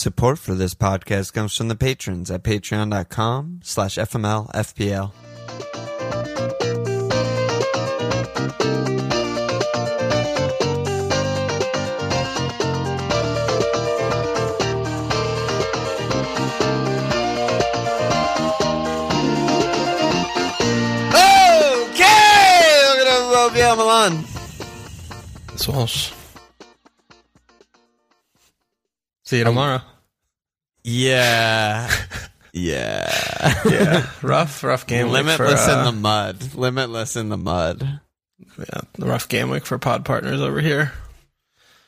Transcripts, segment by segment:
Support for this podcast comes from the patrons at patreon.com slash fmlfpl. Okay, look at FML Milan. It's Walsh. See you tomorrow. Yeah. Yeah. yeah, rough, rough game week for Limitless in uh, the mud. Limitless in the mud. yeah, the rough game week for pod partners over here.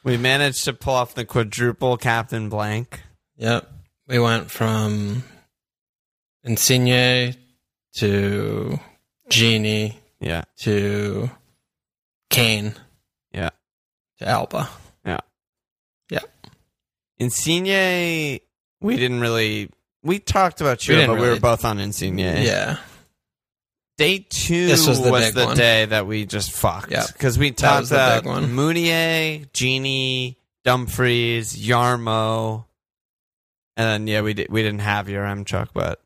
We managed to pull off the quadruple captain blank. Yep, we went from Insigne to Gini Yeah. to Kane Yeah. to Alba. Yeah. Yeah. Insigne, we didn't really. We talked about We didn't but we were both on Insigne. Yeah, Day two This was the big the day that we just fucked. Yep. Because we talked about. Meunier, Gini, Dumfries, Yarmo. And then, yeah, we, did, we didn't have Yaremchuk, but.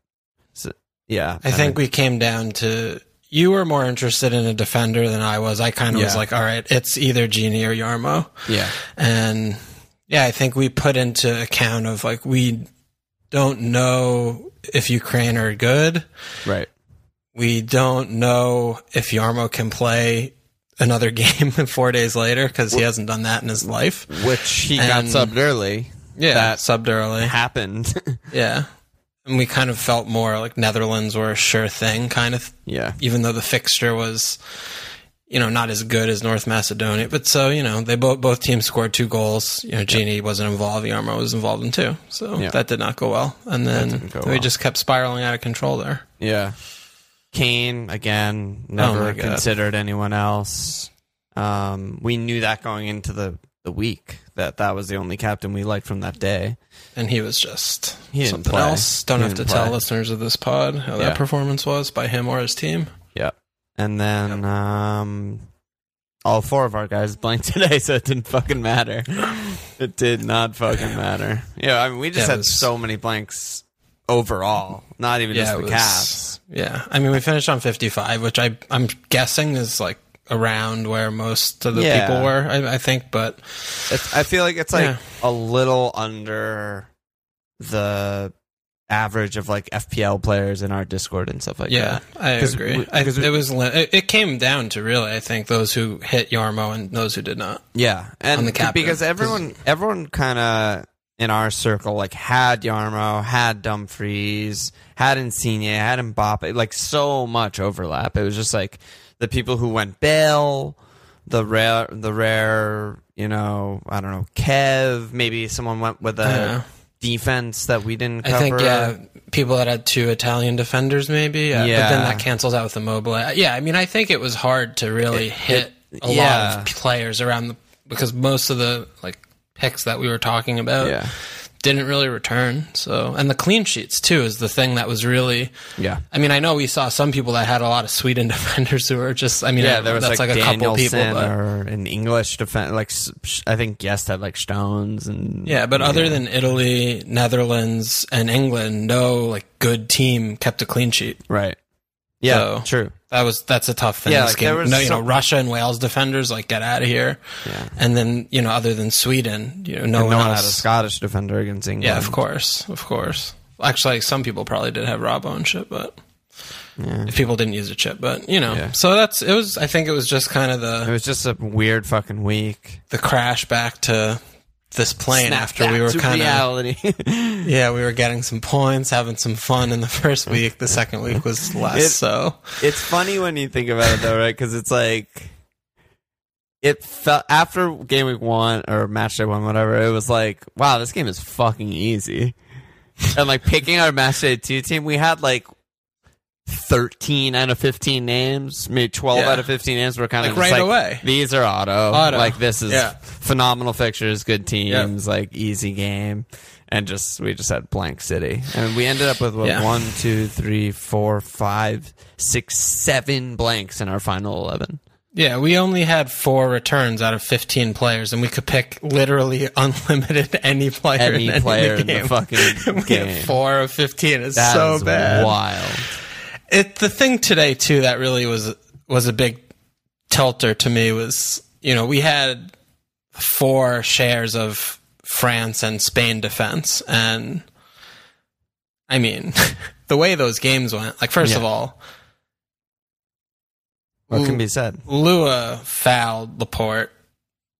So, yeah. I think we came down to you were more interested in a defender than I was. I kind of was like, all right, it's either Gini or Yarmo. Yeah. And yeah, I think we put into account of like we don't know if Ukraine are good. Right. We don't know if Yarmo can play another game four days later because he hasn't done that in his life. Which he got And- subbed early. Yeah, That- subbed early. Happened. Yeah, and we kind of felt more like Netherlands were a sure thing, kind of. yeah. Even though the fixture was, you know, not as good as North Macedonia, but so you know, they both both teams scored two goals. You know, Gini wasn't involved, Yarmo was involved in two, so Yeah. that did not go well. And then we well. just kept spiraling out of control there. Yeah. Kane again, Oh never God. considered anyone else. Um, we knew that going into the, the week that that was the only captain we liked from that day. and he was just He something play. else. Don't He have to didn't tell listeners of this pod how Yeah. that performance was by him or his team. Yeah. And then um, all four of our guys blanked today, so it didn't fucking matter. it did not fucking matter. Yeah, I mean, we just it had was- so many blanks overall. Not even just it the was- Cavs. Yeah, I mean we finished on fifty five, which I I'm guessing is like around where most of the Yeah. people were. I, I think, but It's, I feel like it's like Yeah. a little under the average of like FPL players in our Discord and stuff like that. yeah, that. I 'Cause agree. we- I, we- it was it, came down to really I think those who hit Yarmo and those who did not. Yeah, and On the captain. because everyone, everyone kind of in our circle like had Yarmo, had Dumfries, had Insigne, had Mbappe, like so much overlap. It was just like the people who went Bale, the rare, the rare, you know, I don't know, Kev. Maybe someone went with a Yeah. Defense that we didn't cover. I think yeah, people that had two Italian defenders maybe. Uh, Yeah. but then that cancels out with the mobile. Yeah, I mean I think it was hard to really hit a yeah. lot of players around the because most of the like picks that we were talking about Yeah, didn't really return. So, and the clean sheets too is the thing that was really. yeah. I mean, I know we saw some people that had a lot of Sweden defenders who were just. I mean, Yeah, there was that's like, like, a couple people, but or an English defense. Like I think Guest had like Stones and yeah. But other than Italy, Netherlands, and England, no like good team kept a clean sheet. right. Yeah, So- true. That was that's a tough thing. Yeah, like, game. there was no, you know, Russia and Wales defenders like get out of here. Yeah. And then you know, other than Sweden, you know, no And one else. had a Scottish defender against England. yeah, of course, of course. Actually, some people probably did have raw bone shit, but if people didn't use a chip, but you know, Yeah. so that's it was. I think it was just kind of the. It was just a weird fucking week. the crash back to this plane Snap after we were kind of reality. yeah, we were getting some points, having some fun in the first week. The second week was less It- so. it's funny when you think about it, though, right? Because it's like it felt after game week one or match day one, whatever. It was like, wow, this game is fucking easy. and like picking our match day two team, we had like. 13 out of 15 names, maybe 12 Yeah. out of 15 names were kind of Like right like, away. These are auto. Auto. Like this is Yeah. phenomenal fixtures, good teams, like easy game, and just we just had blank city, and we ended up with what, Yeah. one, two, three, four, five, six, seven blanks in our final eleven. Yeah, we only had four returns out of 15 players, and we could pick literally unlimited any player Any in any player in the game. fucking we game. have four of 15. It's That so bad. wild. It the thing today too that really was was a big tilter to me was you know we had four shares of France and Spain defense, and I mean the way those games went. Like first of all, What can be said? Lua fouled Laporte,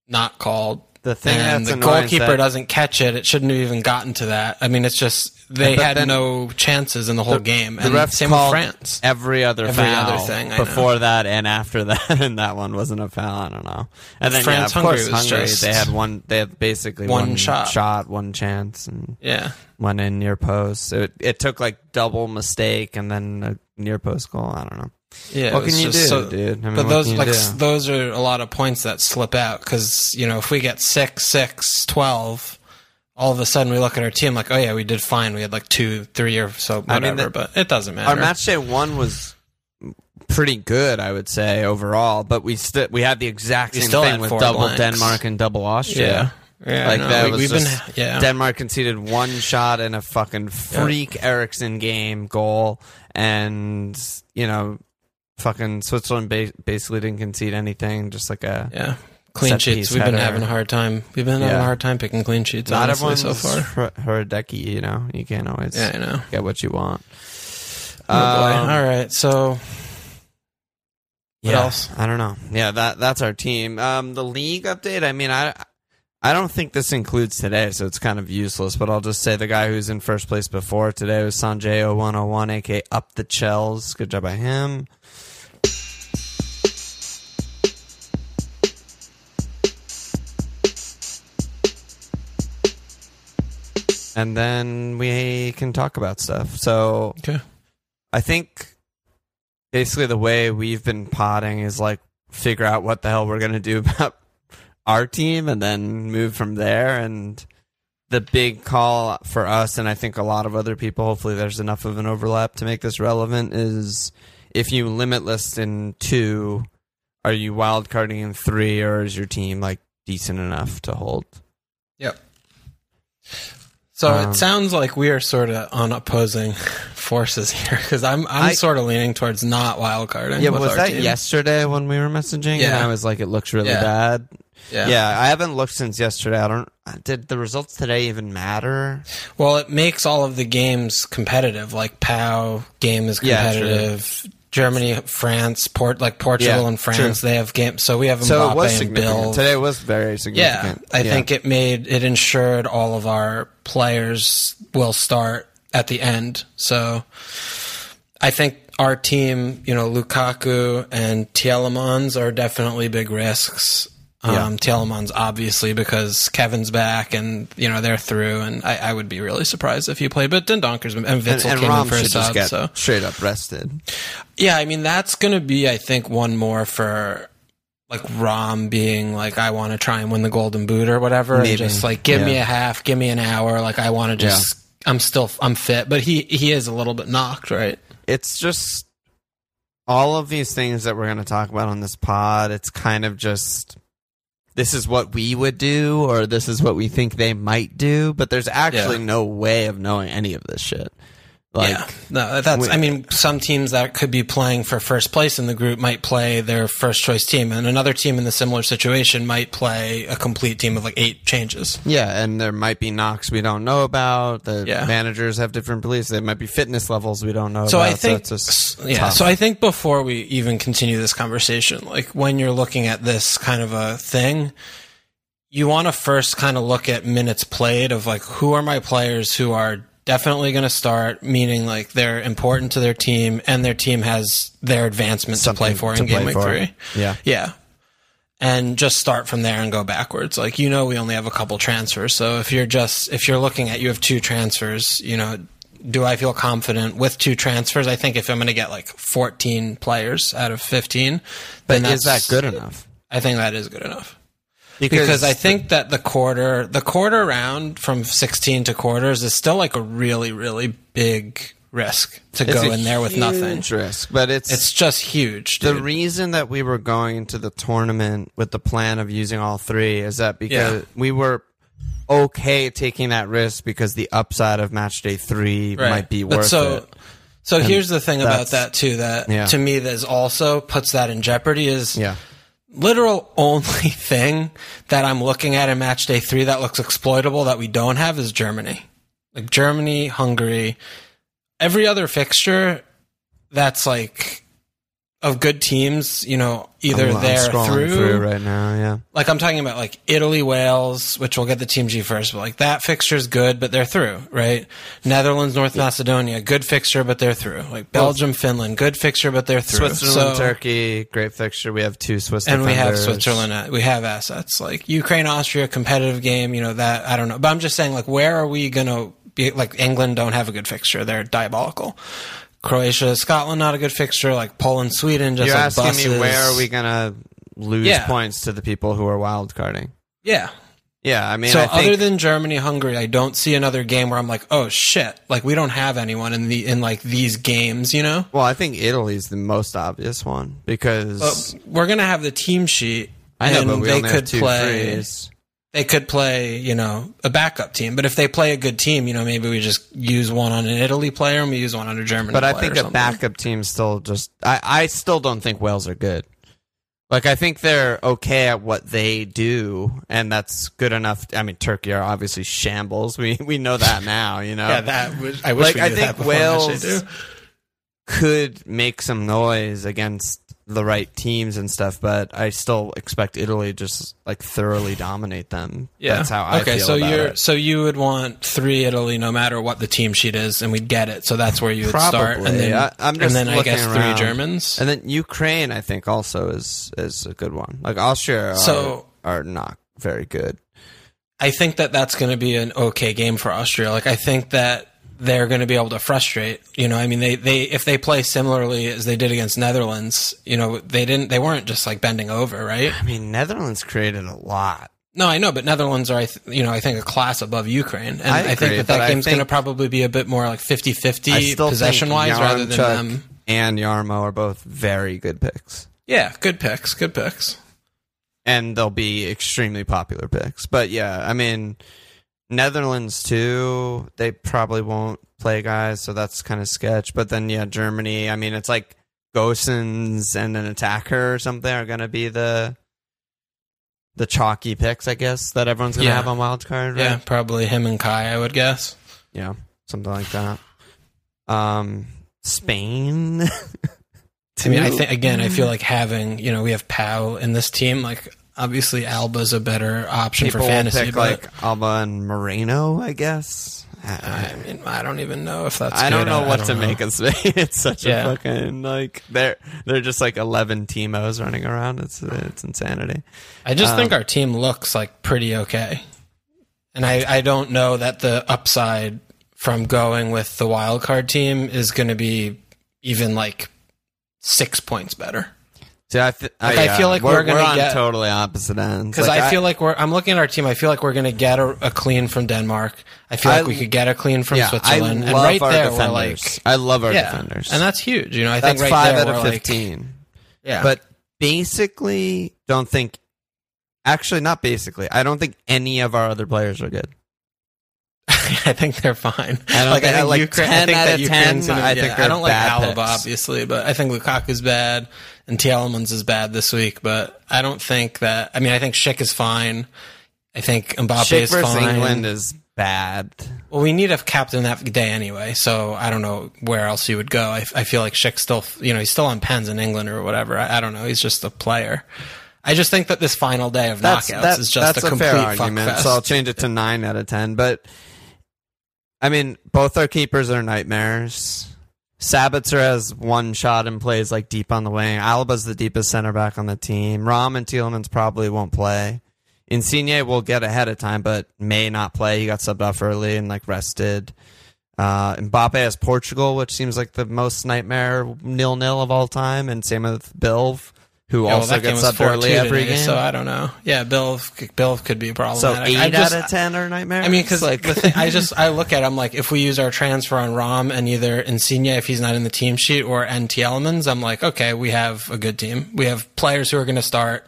not called. The thing and the goalkeeper doesn't catch it. It shouldn't have even gotten to that. I mean, it's just they But had no chances in the whole game. The And refs same with called France. every other Every foul other thing, before that and after that, and that one wasn't a foul. I don't know. And then France, yeah, of Hungary course, Hungary just they had one. They had basically one one, shot. one chance, and Yeah. one in near post. It, it took like double mistake and then a near post goal. I don't know. Yeah, What can you do, so- dude? I mean, but those like do? those are a lot of points that slip out because you know if we get six, six, twelve, all of a sudden we look at our team like, oh yeah, we did fine. We had like two, three, or so I whatever. mean, the- but it doesn't matter. Our match day one was pretty good, I would say overall. But we still we had the exact same thing with double blanks. Denmark and double Austria. yeah, yeah. Like no, that we, was we've just been yeah. Denmark conceded one shot in a fucking freak Eriksen game goal, and you know, fucking Switzerland ba- basically didn't concede anything, just like a. yeah. Clean sheets. We've been having a hard time. We've been having Yeah. a hard time picking clean sheets. Not honestly, everyone's so far. Her- Herdecki, you know. You can't always Yeah, I know. get what you want. Oh, boy. Um, All right, so What yeah, else? I don't know. Yeah, that that's our team. Um, the league update. I mean, I I don't think this includes today, so it's kind of useless. But I'll just say the guy who's in first place before today was Sanjay 0101, aka Up the Chells. Good job by him. And then we can talk about stuff. So okay. I think basically the way we've been potting is like figure out what the hell we're gonna do about our team and then move from there. And the big call for us, and I think a lot of other people, hopefully there's enough of an overlap to make this relevant, is if you limitless in two, are you wild carding in three, or is your team like decent enough to hold? Yep. So Um, it sounds like we are sort of on opposing forces here because I'm I'm sort of leaning towards not wild carding. Yeah, was that team. yesterday when we were messaging? And Yeah. I was like, it looks really Yeah. bad. Yeah. Yeah, I haven't looked since yesterday. I don't. Did the results today even matter? Well, it makes all of the games competitive. Like POW game is Yeah, competitive. Germany, France, Port like Portugal Yeah, and France, they have games. So we have So it was and significant. Bill. Today was very significant. Yeah, significant. I think it made it ensured all of our players will start at the end. So I think our team, you know, Lukaku and Tielemans are definitely big risks. Yeah. Um, Tielemans obviously because Kevin's back and you know they're through, and I, I would be really surprised if he played. But Dendoncker's been and and, came Rom in for a sub, so straight up rested. yeah, I mean that's going to be, I think, one more for like Rom being like, I want to try and win the Golden Boot or whatever, Maybe. and just like give me a half, give me an hour. Like I want to just, I'm still, I'm fit, but he he is a little bit knocked, right? It's just all of these things that we're going to talk about on this pod. It's kind of just this is what we would do, or this is what we think they might do. But there's actually Yeah. no way of knowing any of this shit. Like, yeah, no, that's. I mean, some teams that could be playing for first place in the group might play their first choice team, and another team in the similar situation might play a complete team of like eight changes. Yeah, and there might be knocks we don't know about. The Yeah. managers have different beliefs. There might be fitness levels we don't know So about. I think, it's just yeah. tough. So I think before we even continue this conversation, like when you're looking at this kind of a thing, you want to first kind of look at minutes played of like who are my players who are definitely going to start, meaning like they're important to their team and their team has their advancement to play for in game week for. three. Yeah. Yeah. And just start from there and go backwards. Like, you know, we only have a couple transfers. So if you're just, if you're looking at, you have two transfers, you know, do I feel confident with two transfers? I think if I'm going to get like 14 players out of 15, But then is that good enough? I think that is good enough. Because I think that the quarter, the quarter round from 16 to quarters is still like a really, really big risk to It's go in there with nothing. huge risk, but it's It's just huge. the reason that we were going into the tournament with the plan of using all three is that because Yeah. we were okay taking that risk because the upside of match day three Right. might be But worth so, it. So here's the thing about that too. That Yeah. to me, that is also puts that in jeopardy. Is Yeah. Literal only thing that I'm looking at in match day three that looks exploitable that we don't have is Germany. Like Germany, Hungary, every other fixture that's like of good teams, you know, either I'm, I'm they're scrolling through, through right now. Yeah. like I'm talking about like Italy, Wales, which we'll get the team G first, but like that fixture's good, but they're through, right? Netherlands, North Macedonia, good fixture, but they're through. Like Belgium, Finland, good fixture, but they're through. Switzerland, So- Turkey, great fixture. We have two Swiss and we have. Switzerland. uh, We have assets like Ukraine, Austria, competitive game. You know that I don't know, but I'm just saying like where are we gonna be? Like England don't have a good fixture; they're diabolical. Croatia, Scotland, not a good fixture. Like Poland, Sweden, just You're like asking buses. me where are we gonna lose Yeah. points to the people who are wild carding? Yeah. Yeah, I mean, so I think, other than Germany, Hungary, I don't see another game where I'm like, oh shit, like we don't have anyone in the in like these games, you know. well, I think Italy's the most obvious one because But we're gonna have the team sheet. I know, and but we they only could have two play. frees. They could play, you know, a backup team. But if they play a good team, you know, maybe we just use one on an Italy player and we use one on a German. Player. But I think a backup team still just. I, I still don't think Wales are good. Like I think they're okay at what they do, and that's good enough. I mean, Turkey are obviously shambles. We we know that now. You know, Yeah, that was, I wish Like, we I think that before match Wales- could make some noise against the right teams and stuff, but I still expect Italy to just like thoroughly dominate them. Yeah, that's how I okay. feel Okay, so about you're it. so you would want three Italy, no matter what the team sheet is, and we'd get it. So that's where you would start, and Probably. then I- I'm just and then I looking guess around. three Germans. And then Ukraine, I think, also is is a good one. Like Austria are, So- are not very good. I think that that's going to be an okay game for Austria. Like I think that they're going to be able to frustrate. You know, I mean, they they if they play similarly as they did against Netherlands, you know, they didn't they weren't just like bending over, right? I mean, Netherlands created a lot. No, I know, but Netherlands are, I you know, I think a class above Ukraine, and I I, think that that game's going to probably be a bit more like 50-50 possession wise, rather than Yaremchuk them. and Yarmo are both very good picks, Yeah, good picks, good picks. and they'll be extremely popular picks. But yeah, I mean, Netherlands too. They probably won't play guys, so that's kind of sketch. But then yeah, Germany. I mean, it's like Gosens and an attacker or something are going to be the the chalky picks, I guess, that everyone's going to Yeah. have on wild card. Right? Yeah, probably him and Kai, I would guess. Yeah, something like that. Um, Spain. I mean, I think again, I feel like having you know we have Pau in this team. Like obviously, Alba's a better option People for fantasy. pick but like Alba and Moreno, I guess. I mean, I don't even know if that's. I don't good. know what don't to know. make of Spain. It's such Yeah. a fucking like they're they're just like eleven Timos running around. It's it's insanity. I just Um, think our team looks like pretty okay, and I I don't know that the upside from going with the wild card team is going to be even like six points better. See, I, th- Like, I feel like we're gonna on get- totally opposite ends. Because Like, I, feel like we're. I'm looking at our team. I feel like we're going to get a, a clean from Denmark. I feel like we could get a clean from yeah, Switzerland. I and love right our there, defenders. we're like, I love our yeah, defenders, and that's huge. You know, I that's think right five there out of we're fifteen. yeah, But basically, don't think. Actually, not basically. I don't think any of our other players are good. I think they're fine. I don't like, think- I think like Ukraine, 10 I think that of Ukraine's 10, gonna- I yeah, think I don't like Alaba, picks. obviously, but I think Lukaku's bad and Tielemans is bad this week. But I don't think that. I mean, I think Schick is fine. I think Mbappe Schick is fine. England is bad. Well, we need a captain that day anyway, so I don't know where else you would go. I, I feel like Schick's still, you know, he's still on pens in England or whatever. I, I don't know. He's just a player. I just think that this final day of That's knockouts that- is just that's a complete fair fuck argument. fest. So I'll change it to nine out of ten. But I mean, both our keepers are nightmares. Sabitzer has one shot and plays like deep on the wing. Alba's the deepest center back on the team. Rom and Tielemans probably won't play. Insigne will get ahead of time, but may not play. He got subbed off early and like rested. Uh, Mbappe has Portugal, which seems like the most nightmare nil nil of all time, and same with Bilv. Who Yeah, also game gets up early 4-2 every today, game. So I don't know. Yeah, Bill Bill could be So problematic. eight I just, out of ten are nightmares. I mean, because like the thing, I just I look at him like if we use our transfer on Rom and either Insigne if he's not in the team sheet or NT Elements, I'm like, okay, we have a good team. We have players who are going to start.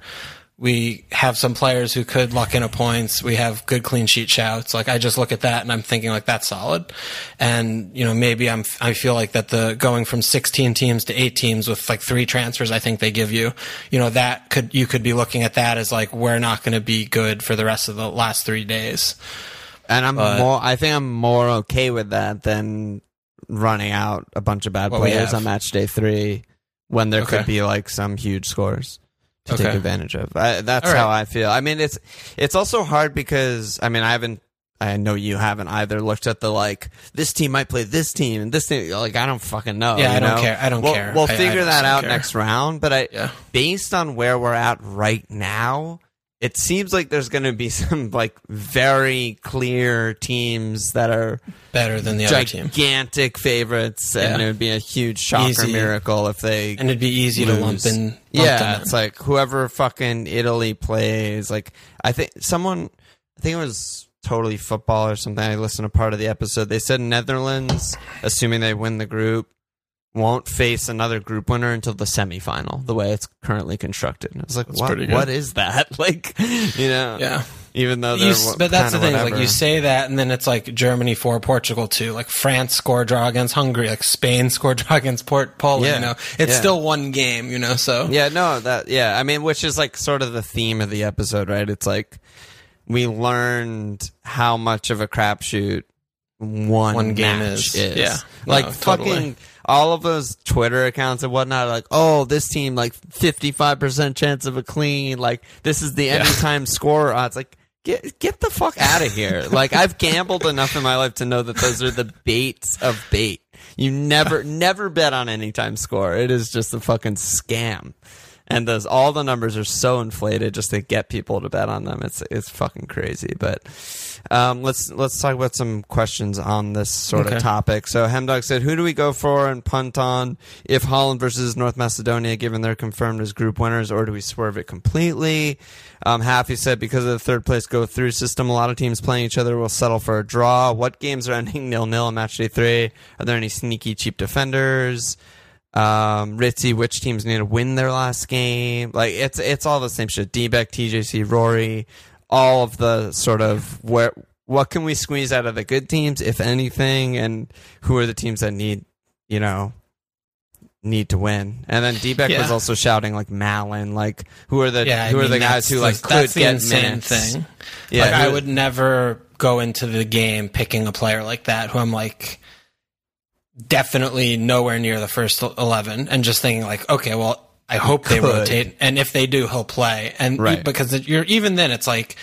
We have some players who could lock in a points. We have good clean sheet shouts. Like I just look at that and I'm thinking like that's solid. And you know maybe I'm I feel like that the going from 16 teams to eight teams with like three transfers I think they give you, you know that could you could be looking at that as like we're not going to be good for the rest of the last three days. And I'm But- more. I think I'm more okay with that than running out a bunch of bad players on match day three when there Okay. could be like some huge scores to take advantage of. I, that's right. how I feel. I mean, it's it's also hard because I mean I haven't. I know you haven't either looked at the like this team might play this team and this team like I don't fucking know. Yeah, I don't care. I don't we'll, care. We'll I- I figure just that out care. next round. But I, Yeah. based on where we're at right now, it seems like there's going to be some like very clear teams that are better than the other team. gigantic favorites, and it would be a huge shocker Easy. miracle if they. And it'd be easy to lump lose. in. Lump yeah, it's like whoever fucking Italy plays. Like I think someone, I think it was totally football or something. I listened to part of the episode. They said Netherlands, assuming they win the group, won't face another group winner until the semifinal. The way it's currently constructed. And I was like, That's what? What is that? Like, you know? yeah. Even though You, but that's the thing. Like you say that, and then it's like Germany four, Portugal two. Like France score draw against Hungary. Like Spain score draw against Port Poland. Yeah. You know, it's Yeah. still one game. You know, so Yeah, no, that yeah. I mean, which is like sort of the theme of the episode, right? It's like we learned how much of a crapshoot one, One game match is. Yeah. like No, fucking totally. All of those Twitter accounts and whatnot. are Like, oh, this team like fifty five percent chance of a clean. Like, this is the anytime score odds. Like. Get get the fuck out of here! Like I've gambled enough in my life to know that those are the baits of bait. You never never bet on anytime score. It is just a fucking scam and those all the numbers are so inflated just to get people to bet on them. It's it's fucking crazy. But um, let's let's talk about some questions on this sort Okay. of topic. So Hemdog said, "Who do we go for and punt on if Holland versus North Macedonia, given they're confirmed as group winners, or do we swerve it completely?" Um, Happy said, "Because of the third place go through system, a lot of teams playing each other will settle for a draw. What games are ending nil nil in match day three? Are there any sneaky cheap defenders?" Um, Ritzy, which teams need to win their last game. Like it's it's all the same shit. D-Beck, TJC, Rory, all of the sort of where what can we squeeze out of the good teams, if anything, and who are the teams that need you know need to win. And then D-Beck was also shouting like Malin, like who are the yeah. I who are mean, the guys who like could get insane minutes. thing. Yeah, like I would never go into the game picking a player like that who I'm like definitely nowhere near the first 11 and just thinking like okay well I hope they Could. rotate and if they do he'll play and Right. because it- you're even then it's like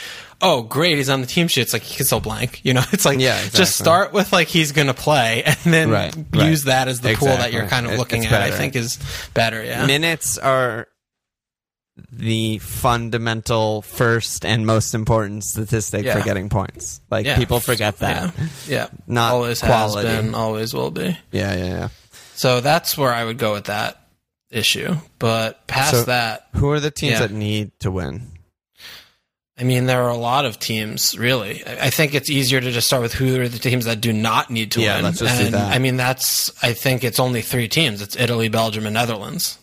oh great he's on the team sheet it's like he can still blank you know it's like Yeah, exactly. just start with like he's gonna play and then Right, right. use that as the pool that you're kind of It- looking it's at I think is better yeah minutes are the fundamental first and most important statistic Yeah. for getting points. Like Yeah. people forget that. yeah, yeah. Not always quality. has been always will be Yeah, yeah, yeah. So that's where I would go with that issue. But past So- that, Who are the teams that need to win? I mean, there are a lot of teams, really. I think it's easier to just start with who are the teams that do not need to Yeah, win. let's just do that. I mean, that's, I think it's only three teams. It's Italy, Belgium, and Netherlands.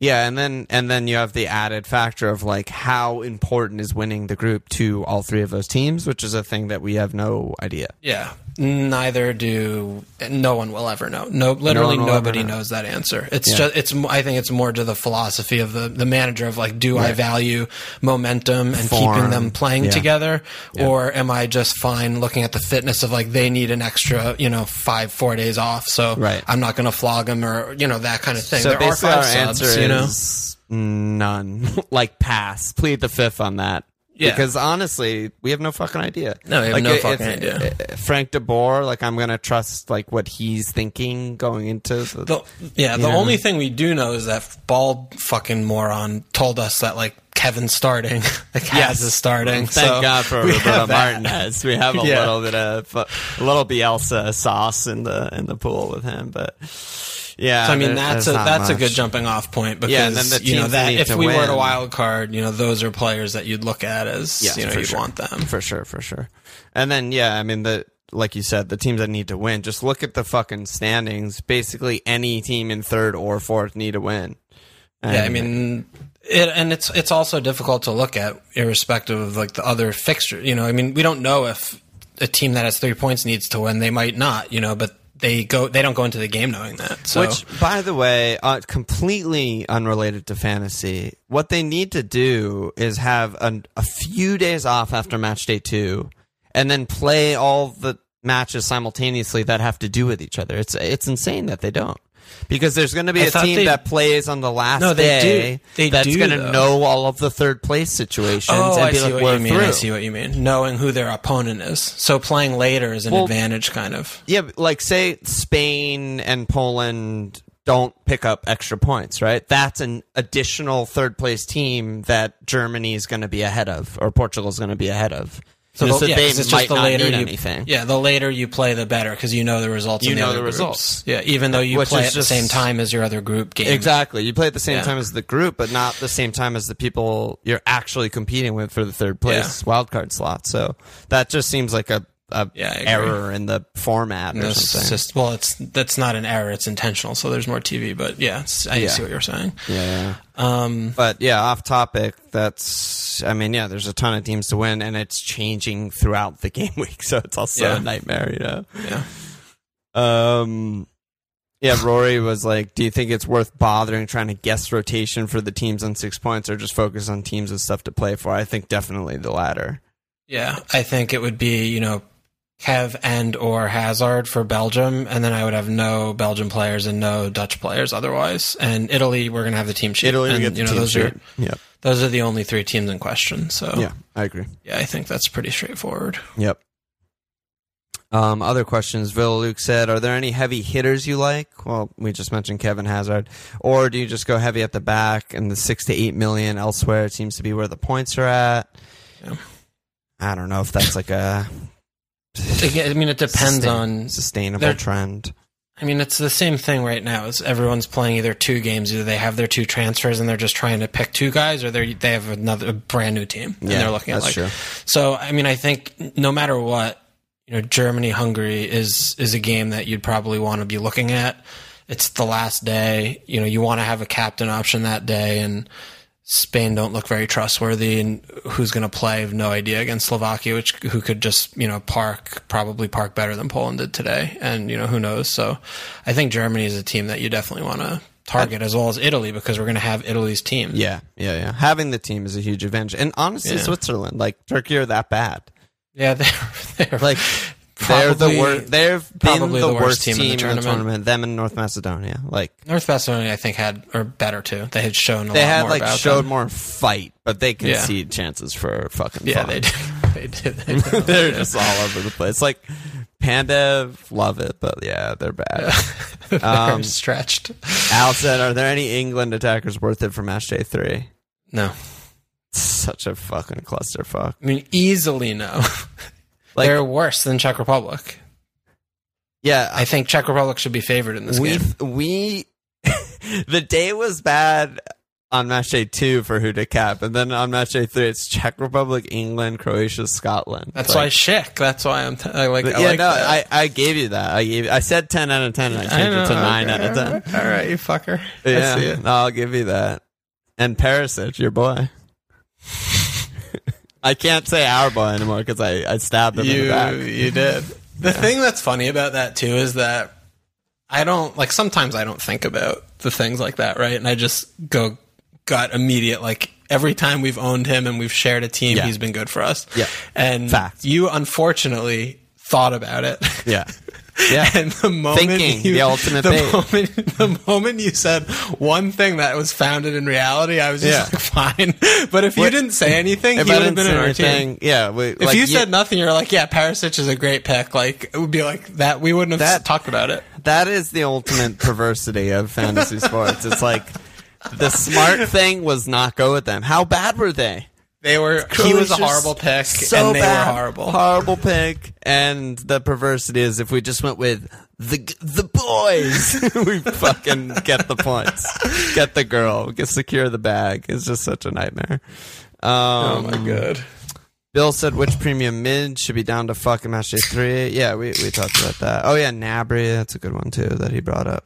Yeah, and then and then you have the added factor of like how important is winning the group to all three of those teams, which is a thing that we have no idea. Yeah. Neither do, no one will ever know. No, literally ever nobody know. knows that answer. It's Yeah. just, it's, I think it's more to the philosophy of the, the manager of like, do I value momentum and Form. keeping them playing Yeah. together? Yeah. Or am I just fine looking at the fitness of like, they need an extra, you know, five, four days off. So Right. I'm not going to flog them or, you know, that kind of thing. So there are basically, five our subs, answer you know? is none. like pass, plead the fifth on that. Yeah. Because honestly, we have no fucking idea. No, we have like, no if- fucking if- idea. if Frank DeBoer, like I'm gonna trust like what he's thinking going into the. The, yeah, the Yeah. only thing we do know is that bald fucking moron told us that like Kevin's starting, like Kaz is starting. Thank so God for Roberto. Martinez. We have a Yeah. little bit of a little Bielsa sauce in the in the pool with him, but Yeah, So I mean there- that's a that's a good jumping off point because Yeah, then the you know that if we were to win. wild card, you know those are players that you'd look at as you know you'd sure. want them. for sure, for sure. And then yeah, I mean the like you said, the teams that need to win. Just look at the fucking standings. Basically, any team in third or fourth need to win. Yeah, I mean, it, and it's it's also difficult to look at, irrespective of like the other fixture. You know, I mean, we don't know if a team that has three points needs to win. They might not. You know, but they go they don't go into the game knowing that. So Which, by the way, uh, completely unrelated to fantasy. What they need to do is have a, a few days off after match day two, and then play all the matches simultaneously that have to do with each other. It's it's insane that they don't. Because there's going to be I a team they- that plays on the last No, day that's going to know all of the third place situations Oh, and I be see like, what you mean. through. I see what you mean. Knowing who their opponent is, so playing later is an Well- advantage, kind of. Yeah, like say Spain and Poland don't pick up extra points, right? That's an additional third place team that Germany is going to be ahead of, or Portugal is going to be ahead of. So, the- yeah, they it's just the later you, anything. Yeah, the later you play, the better because you know the results. You the know the groups. results. Yeah, even though you Which play at the same time as your other group game. Exactly. You play at the same Yeah. time as the group, but not the same time as the people you're actually competing with for the third place wildcard slot. So that just seems like a, a Yeah, error in the format or it's something. just well, it's that's not an error; it's intentional. So there's more TV, but yeah, I Yeah. see what you're saying. yeah. Um, But yeah, off topic. That's I mean, yeah, there's a ton of teams to win, and it's changing throughout the game week, so it's also Yeah. a nightmare, you know. yeah, Um, yeah, Rory was like, "Do you think it's worth bothering trying to guess rotation for the teams on six points, or just focus on teams with stuff to play for?" I think definitely the latter. yeah. I think it would be you know Kev and or Hazard for Belgium, and then I would have no Belgian players and no Dutch players otherwise. And Italy, we're gonna have the team sheet. Italy, we and, get the you know team those sheet. are Yep. those are the only three teams in question. So Yeah, I agree. yeah, I think that's pretty straightforward. Yep. Um, other questions. Villa Luke said, "Are there any heavy hitters you like?" Well, we just mentioned Kevin Hazard, or do you just go heavy at the back and the six to eight million elsewhere seems to be where the points are at? Yeah. I don't know if that's like a I mean, it depends sustain- on sustainable trend. I mean, it's the same thing right now. Is everyone's playing either two games, either they have their two transfers and they're just trying to pick two guys, or they they have another a brand new team and Yeah, they're looking at like. true. So I mean, I think no matter what, you know, Germany Hungary is is a game that you'd probably want to be looking at. It's the last day. You know, you want to have a captain option that day, and Spain don't look very trustworthy. And who's going to play? I have no idea against Slovakia, which who could just you know park probably park better than Poland did today, and you know who knows. So I think Germany is a team that you definitely want to target as well as Italy because we're going to have Italy's team. Yeah, yeah, yeah. Having the team is a huge advantage, and honestly, Yeah. Switzerland, like Turkey, are that bad. yeah, they're, they're Like they're the worst. They've been probably the, the worst team, team in in the the tournament. Them and North Macedonia, like North Macedonia, I think, had or better too. They had shown a they lot had more like showed them. more fight, but they concede chances for fucking. Yeah, fun. they did. They did. They did. they're just all over the place. Like Panda, love it, but yeah, they're bad. They're Um, stretched. Al said, "Are there any England attackers worth it for match day three? No, Such a fucking clusterfuck. I mean easily no. Like- They're worse than Czech Republic. Yeah, I think Czech Republic should be favored in this we game. we the day was bad on match day two for who to cap, and then on match day three, it's Czech Republic, England, Croatia, Scotland. That's why like, Schick. That's why I'm. T- I like. I yeah, like no, that. I, I gave you that. I gave I said ten out of ten, and I changed it to nine okay, out of ten. All right, you fucker. I Yeah, see it. no, I'll give you that. And Perisic, your boy. I can't say our boy anymore because I, I stabbed him in the back. you did. The thing that's funny about that too is that I don't like sometimes I don't think about the things like that, right? And I just go gut immediate like every time we've owned him and we've shared a team, Yeah. he's been good for us. Yeah. And Fact. you unfortunately thought about it. Yeah, yeah. And the moment Thinking, you, the ultimate the moment the moment you said one thing that was founded in reality, I was just Yeah. like fine. But if you didn't say anything, he I would have been in our team. yeah. We, If you said nothing, you're like, yeah, Perisic is a great pick. Like it would be like that. We wouldn't have That- talked about it. that is the ultimate perversity of fantasy sports. It's like the smart thing was not go with them. How bad were they? They were. he was a horrible pick, so and they bad. were horrible. Horrible pick. And the perversity is if we just went with the the boys, we fucking get the points, get the girl, get secure the bag. It's just such a nightmare. Um, oh my god. Bill said which premium mid should be down to fucking match day three. Yeah, we, we talked about that. Oh yeah, Gnabry, that's a good one too that he brought up.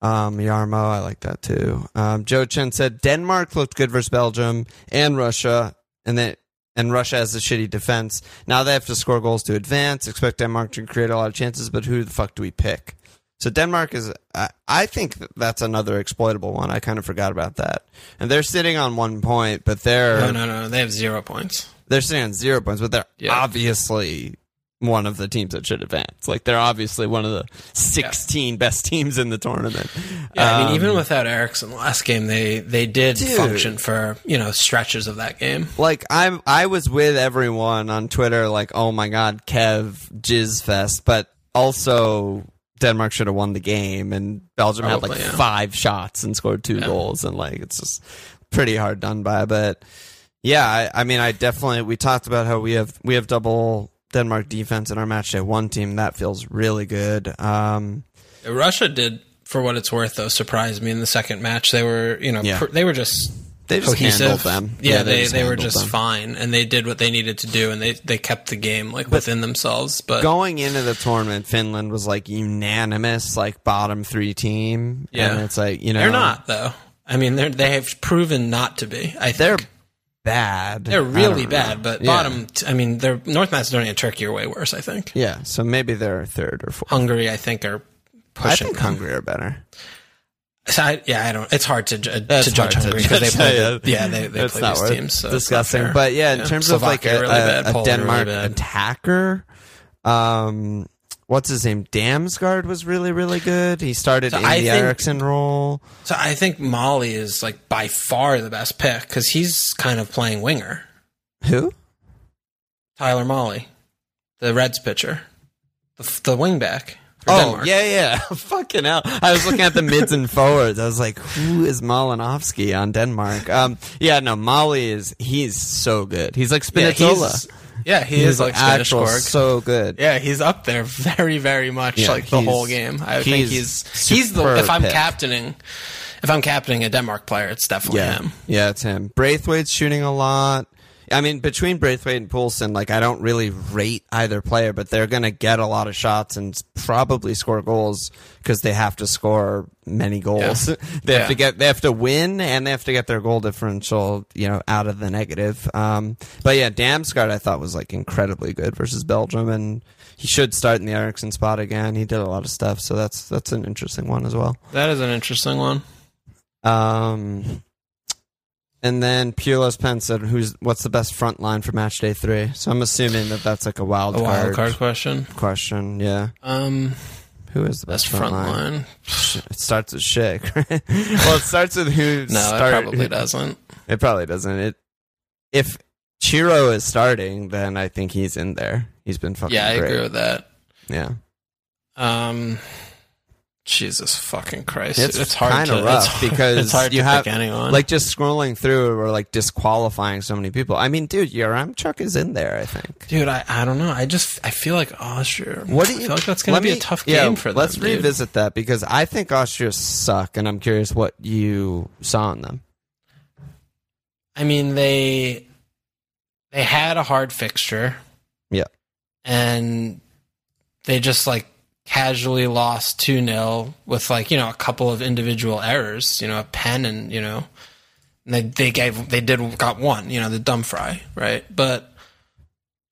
Um, Yarmo, I like that too. Um, Joe Chen said Denmark looked good versus Belgium and Russia, and then and Russia has a shitty defense. Now they have to score goals to advance. Expect Denmark to create a lot of chances, but who the fuck do we pick? So Denmark is, I, I think that's another exploitable one. I kind of forgot about that. And they're sitting on one point, but they're No, no, no. They have zero points. they're sitting on zero points, but they're Yeah. obviously one of the teams that should advance. Like they're obviously one of the sixteen best teams in the tournament. Yeah, I mean, Um, even without Eriksen last game, they they did Dude. function for you know stretches of that game. like I'm I was with everyone on Twitter like, oh my god, Kev Jizz Fest, but also Denmark should have won the game and Belgium had like yeah. five shots and scored two goals and like it's just pretty hard done by. But yeah, I, I mean I definitely we talked about how we have we have double Denmark defense in our match day one team. That feels really good. Um Russia did, for what it's worth, though, surprise me in the second match. They were you know Yeah. pr- they were just they just cohesive. handled them. Yeah, they just they were just them. fine, and they did what they needed to do, and they they kept the game like within themselves. But going into the tournament, Finland was like unanimous, like bottom three team. Yeah. and it's like you know they're not though. I mean, they they have proven not to be. I think. They're bad. They're really bad, but Yeah. bottom. T- I mean, they're North Macedonia and Turkey are way worse. I think Yeah, so maybe they're third or fourth. Hungary. I think are pushing. I think. Hungary are better. So I, yeah, I don't. It's hard to to judge Hungary because they play. yeah. Yeah, they they play these teams. So it's not But yeah, in Yeah. terms of like a, really bad, a, a Denmark really attacker, um, what's his name? Damsgaard was really really good. He started So in I the think- Eriksen role. So I think Maehle is like by far the best pick because he's kind of playing winger. Who? Tyler Mahle, the Reds pitcher, the the wingback Oh Denmark. yeah, yeah. Fucking hell! I was looking at the mids and forwards. I was like, "Who is Malinovsky on Denmark?" Um, yeah, no, Maehle is he's so good. He's like yeah, Spinazzola. he's, yeah, he He's is like Korg. so good. Yeah, he's up there very, very much Yeah, like the whole game. I think he's he's he's the if I'm pick. captaining if I'm captaining a Denmark player, it's definitely Yeah, him. yeah, it's him. Braithwaite's shooting a lot. I mean, between Braithwaite and Poulsen, like I don't really rate either player, but they're gonna get a lot of shots and probably score goals because they have to score many goals. they have to get, they have to win, and they have to get their goal differential, you know, out of the negative. Um, but yeah, Damsgaard I thought was like incredibly good versus Belgium, and he should start in the Eriksen spot again. He did a lot of stuff, so that's that's an interesting one as well. That is an interesting one. Um, and then Pulis Penn said, "Who's what's the best front line for match day three? So I'm assuming that that's like a wild, A wild card, card question. question. Yeah, Um, who is the best, best front line. It starts with Shake. Right? well, it starts with who. No, start, it probably doesn't. It probably doesn't. It if Ciro is starting, then I think he's in there. He's been fucking. Yeah, I great. agree with that. Yeah, Um, Jesus fucking Christ! It's It's, hard kinda rough it's hard, because you have- like just scrolling through or like disqualifying so many people. I mean, dude, Chuck is in there. I think. dude, I, I don't know. I just I feel like Austria. What do you I feel like that's gonna be me- a tough yeah, game for them. Let's dude. revisit that because I think Austria suck, and I'm curious what you saw in them. I mean, they they had a hard fixture. Yeah. And they just like casually lost 2-0 with like, you know, a couple of individual errors, you know, a pen and, you know, and they they gave they did got one, you know, the dumb fry, right? But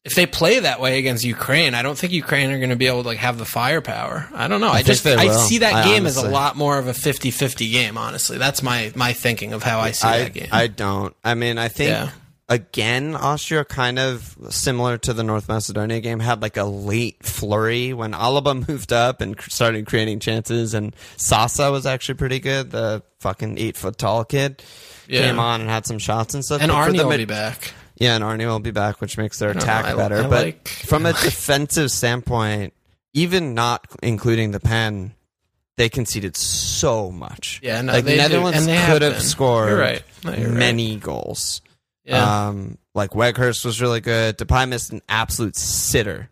if they play that way against Ukraine, I don't think Ukraine are going to be able to like have the firepower. I don't know. I, think just I see that I game as a lot more of a 50-50 game, honestly. That's my my thinking of how I see I that game. I don't. I mean, I think Yeah. Again, Austria kind of similar to the North Macedonia game had like a late flurry when Alaba moved up and started creating chances, and Sasa was actually pretty good. The fucking eight foot tall kid Yeah. came on and had some shots and stuff. and But Arnie will be back. Yeah, and Arnie will be back, which makes their attack know, I- better. I but like- from a defensive standpoint, even not including the pen, they conceded so much. Yeah, no, like Netherlands have could have been. scored right. No, you're right. many goals. Yeah. Um, Like Weghorst was really good. Depay missed an absolute sitter,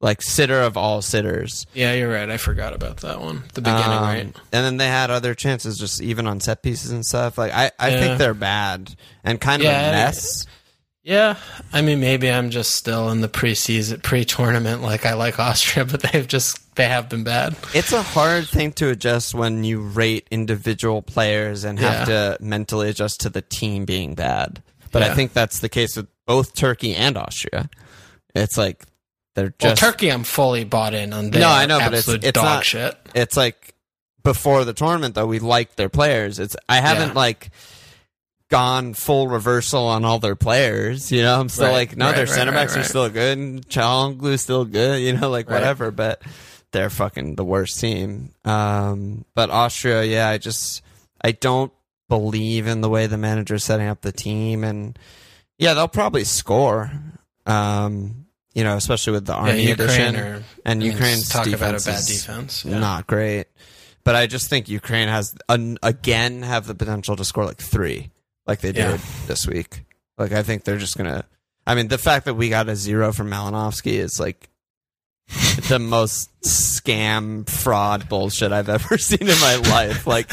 like sitter of all sitters. Yeah, you're right. I forgot about that one. The beginning, Um, right? And then they had other chances, just even on set pieces and stuff. Like I, I Yeah. think they're bad and kind of Yeah, a mess. Yeah, I mean, maybe I'm just still in the preseason, pre-tournament. Like I like Austria, but they've just they have been bad. It's a hard thing to adjust when you rate individual players and have to mentally adjust to the team being bad. But I think that's the case with both Turkey and Austria. It's like they're Well, just Turkey, I'm fully bought in on. They No, I know, but it's- absolute it's dog not- shit. it's like before the tournament though we liked their players. It's I haven't Yeah. like gone full reversal on all their players. You know, I'm still Right, like no, right, their right, center right, backs are still good. and Calhanoglu's still good. You know, like Right. whatever. But they're fucking the worst team. Um, but Austria, yeah, I just I don't believe in the way the manager is setting up the team, and yeah, they'll probably score. Um, you know, especially with the Yeah, army Ukraine edition or and I mean, Ukraine's talk about a defense bad is defense. Yeah. not great. But I just think Ukraine has an, again have the potential to score like three, like they Yeah. did this week. Like I think they're just gonna. I mean, the fact that we got a zero from Malinovskyi is like the most scam fraud bullshit I've ever seen in my life. Like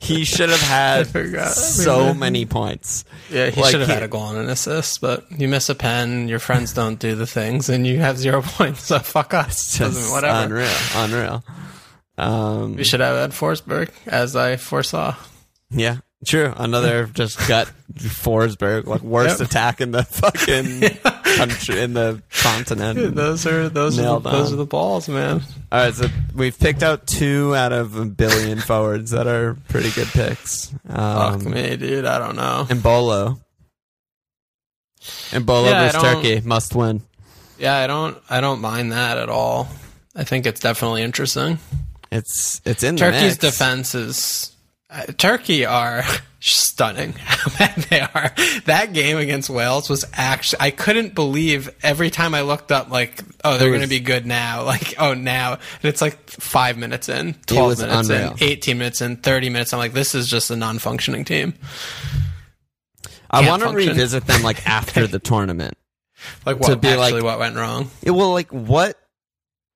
he should have had so many points. Yeah, he Like, should have he- had a goal and an assist, but you miss a pen, your friends don't do the things, and you have zero points. So fuck us. Just whatever. unreal, unreal. Um, We should have had Forsberg, as I foresaw. Yeah, true. Another just gut Forsberg, like worst Yep. attack in the fucking country in the continent. Those are those are the, those are the balls, man. All right, so we've picked out two out of a billion forwards that are pretty good picks. Fuck Um, me, dude. I don't know. Embolo. Embolo Yeah, I versus Turkey must win. Yeah, I don't I don't mind that at all. I think it's definitely interesting. It's it's in Turkey's defense is uh, Turkey are stunning how bad they are. That game against Wales was actually I couldn't believe every time I looked up like oh they're was- to be good now like oh now and it's like 5 minutes in, 12 minutes unreal. in, 18 minutes in, 30 minutes I'm like this is just a non-functioning team. I want to revisit them like after the tournament. Like To what be actually like- what went wrong? It will like what?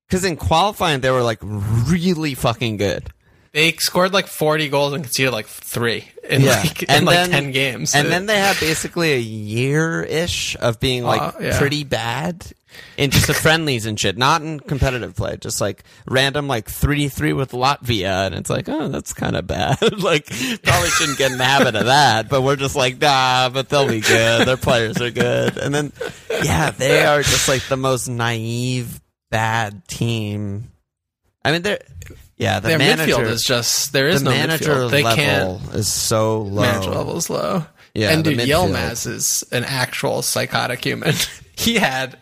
Because in qualifying they were like really fucking good. They scored like 40 goals and conceded like 3 in Yeah. like in And like then- 10 games. And then they had basically a year ish of being like Uh, yeah. pretty bad in just the friendlies and shit, not in competitive play, just like random like three three with Latvia, and it's like, oh, that's kind of bad. like probably shouldn't get in the habit of that, but we're just like, nah, but they'll be good. Their players are good, and then yeah, they are just like the most naive bad team. I mean, they're yeah, the their manager midfield is just there is the no manager midfield. They level can't is so low. manager level is low. Yeah, and dude, midfield. Yilmaz is an actual psychotic human. he had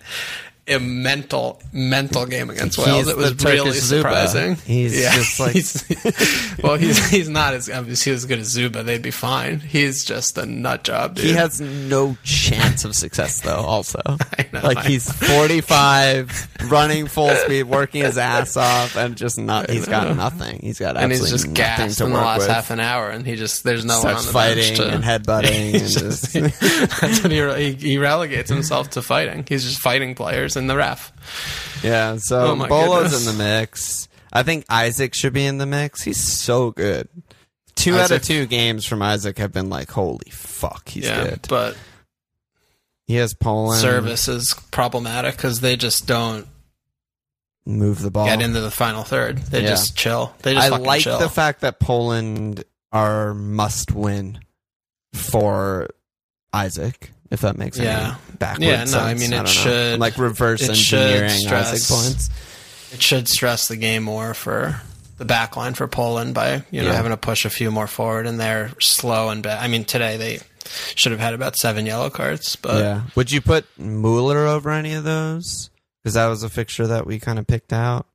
a mental mental game against He's Wales. It was really Zuba. surprising. He's just like- he's- well, he's he's not as obviously as good as Zuba. They'd be fine. He's just a nut job, dude. He has no chance of success, though. Also, I know, like he's forty-five, running full speed, working his ass off, and just not. He's got nothing. He's got and he's just gassed in the last with. half an hour, and he just there's no Starts one on the fighting bench to, and headbutting, and He's just, just- that's what he, he he relegates himself to fighting. He's just fighting players and the ref. yeah. So Oh Bolo's goodness. in the mix. I think Isak should be in the mix. He's so good. Two out of two games from Isak have been like, holy fuck, he's yeah, good. but He has Poland service is problematic because they just don't move the ball. get into the final third. They Yeah. just chill. They just I like chill. the fact that Poland are must win for Isak, if that makes Yeah. any backwards Yeah, no, sense. I mean, it know. should- like reverse engineering stress- Isak points. it should stress the game more for the back line for Poland by you know Yeah. having to push a few more forward, and they're slow and bad. I mean, today they should have had about seven yellow cards, but yeah. Would you put Mueller over any of those? Because that was a fixture that we kind of picked out.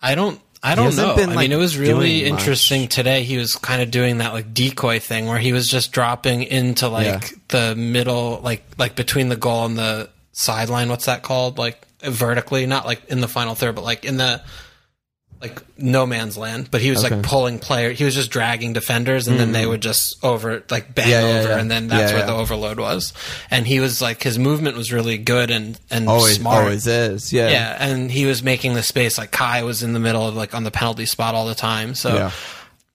I don't. I don't know. been, I mean, it was really doing much. interesting today. He was kind of doing that like decoy thing where he was just dropping into like Yeah. the middle, like like between the goal and the sideline. What's that called? Like vertically, not like in the final third, but like in the like no man's land, but he was Okay. like pulling player. He was just dragging defenders, and then they would just over like bang Mm-hmm. Yeah, yeah, over, yeah. and then that's Yeah, where yeah. the overload was. And he was like his movement was really good and and Always, smart. always is. Yeah. Yeah, and he was making the space. Like Kai was in the middle of like on the penalty spot all the time. So, Yeah.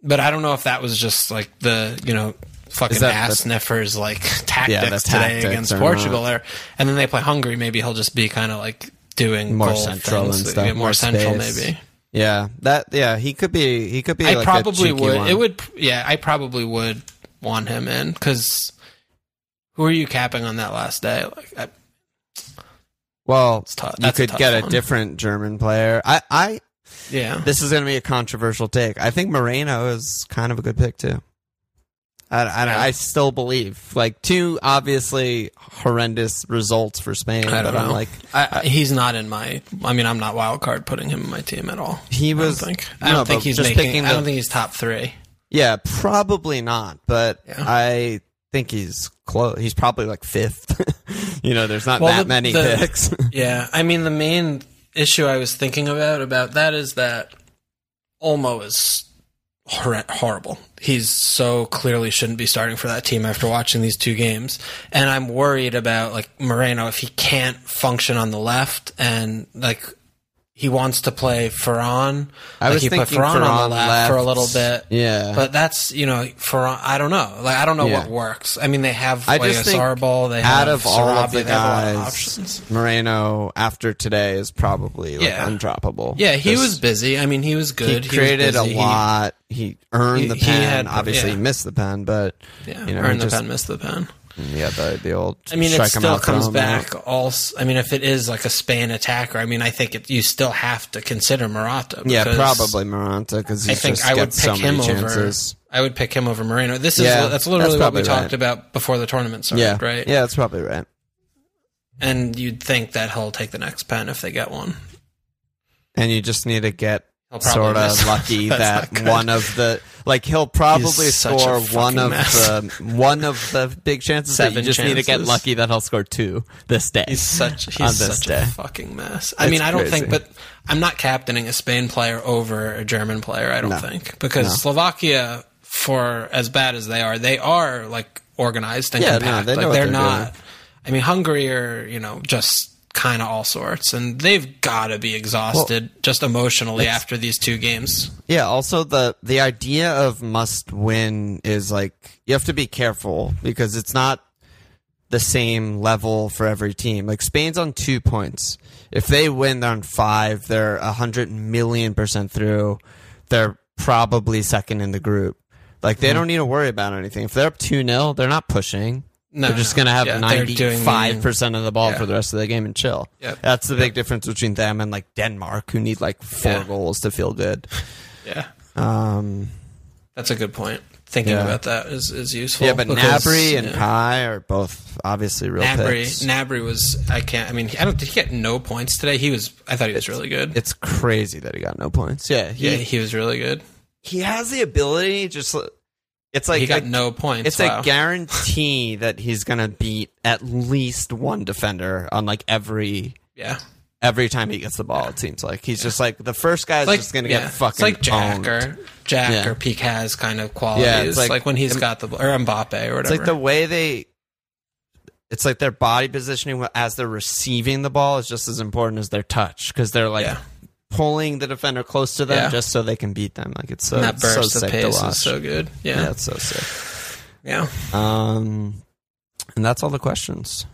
but I don't know if that was just like the you know fucking that ass sniffers like tactics today tactics against or Portugal there, and then they play Hungary. Maybe he'll just be kind of like doing More goal central things, and that stuff, get more, more central space. maybe. Yeah. That. Yeah. He could be. He could be. I like probably would. one. It would. Yeah, I probably would want him in because who are you capping on that last day? Like, I, Well, tough. you a could tough get a different German player. I. I. yeah, This is going to be a controversial take. I think Moreno is kind of a good pick too. I, I, I still believe like two obviously horrendous results for Spain, I but don't I'm know. like I, I, he's not in my. I mean, I'm not wild card putting him in my team at all. he I don't was. think. no, I don't think he's just making. picking I don't think he's top three. Yeah, probably not, but Yeah. I think he's close. He's probably like fifth. you know, there's not Well, that the- many the- picks. Yeah, I mean, the main issue I was thinking about about that is that Olmo is hor- horrible. He's so clearly shouldn't be starting for that team after watching these two games, and I'm worried about like Moreno if he can't function on the left and like. He wants to play Ferran. I like was he put thinking Ferran on the Ferran left, for a little bit. Yeah. But that's you know Ferran. I don't know. Like I don't know Yeah. what works. I mean, they have I like just think Sarbal. They have out of all of the they have a lot of guys, options. Moreno after today is probably like Yeah. undroppable. Yeah, he Just- was busy. I mean, he was good. He created a busy. He- lot. He, earned he- the he pen. had- Obviously, yeah. he missed the pen, but yeah, you know, earned the just- pen, missed the pen. Yeah, the the old. I mean, it still comes back. out. Also, I mean, if it is like a Spain attacker, I mean, I think it, you still have to consider Morata. Yeah, probably Moranta because I think just I would pick so him chances. over. I would pick him over Moreno. This is Yeah, that's literally that's what we probably talked about before the tournament started, Yeah, right? Yeah, that's probably right. And you'd think that he'll take the next pen if they get one. And you just need to get sort of lucky that one of the like he'll probably He's such a score fucking one of mess. the one of the big chances. that you Seven just need to get chances. lucky that he'll score two this day. He's such On he's this such day. a fucking mess. I It's mean, I don't crazy. think, but I'm not captaining a Spain player over a German player. I don't No. think because No. Slovakia, for as bad as they are, they are like organized and Yeah, no, compact. they know like what they're, they're not. doing. I mean, Hungary are you know just kind of all sorts, and they've got to be exhausted just emotionally after these two games. Yeah, also the the idea of must win is like you have to be careful because it's not the same level for every team. Like Spain's on 2 points. If they win they're on 5, they're a 100 million percent through. They're probably second in the group. Like Mm-hmm. they don't need to worry about anything. If they're up 2-0, they're not pushing. No, they're just going to have Yeah, 95% of the ball Yeah. for the rest of the game and chill. Yep. That's the big difference between them and like Denmark who need like 4 Yeah. goals to feel good. Yeah, Um that's a good point. Thinking about that is is useful. Yeah, but because, Gnabry and. Kai are both obviously real Gnabry, picks. Gnabry was. I can't. I mean, I don't. Did he get no points today? He was. I thought he was really good. it's crazy that he got no points. Yeah, he yeah, he was really good. he has the ability. Just it's like he got a- no points. It's wow. a guarantee that he's gonna beat at least one defender on like every yeah. every time he gets the ball. It seems like he's just like the first guy's Like just gonna yeah. get fucking It's like Jack owned. or Jack Yeah. or Piquet's kind of qualities. Yeah, it's like, like- when he's got the ball or Mbappe or whatever. It's like the way they. It's like their body positioning as they're receiving the ball is just as important as their touch because they're like Yeah. Pulling the defender close to them Yeah. just so they can beat them. Like it's so, and that so burst of sick to pace watch. is so good. yeah. Yeah, it's so sick. yeah. Um, and that's all the questions.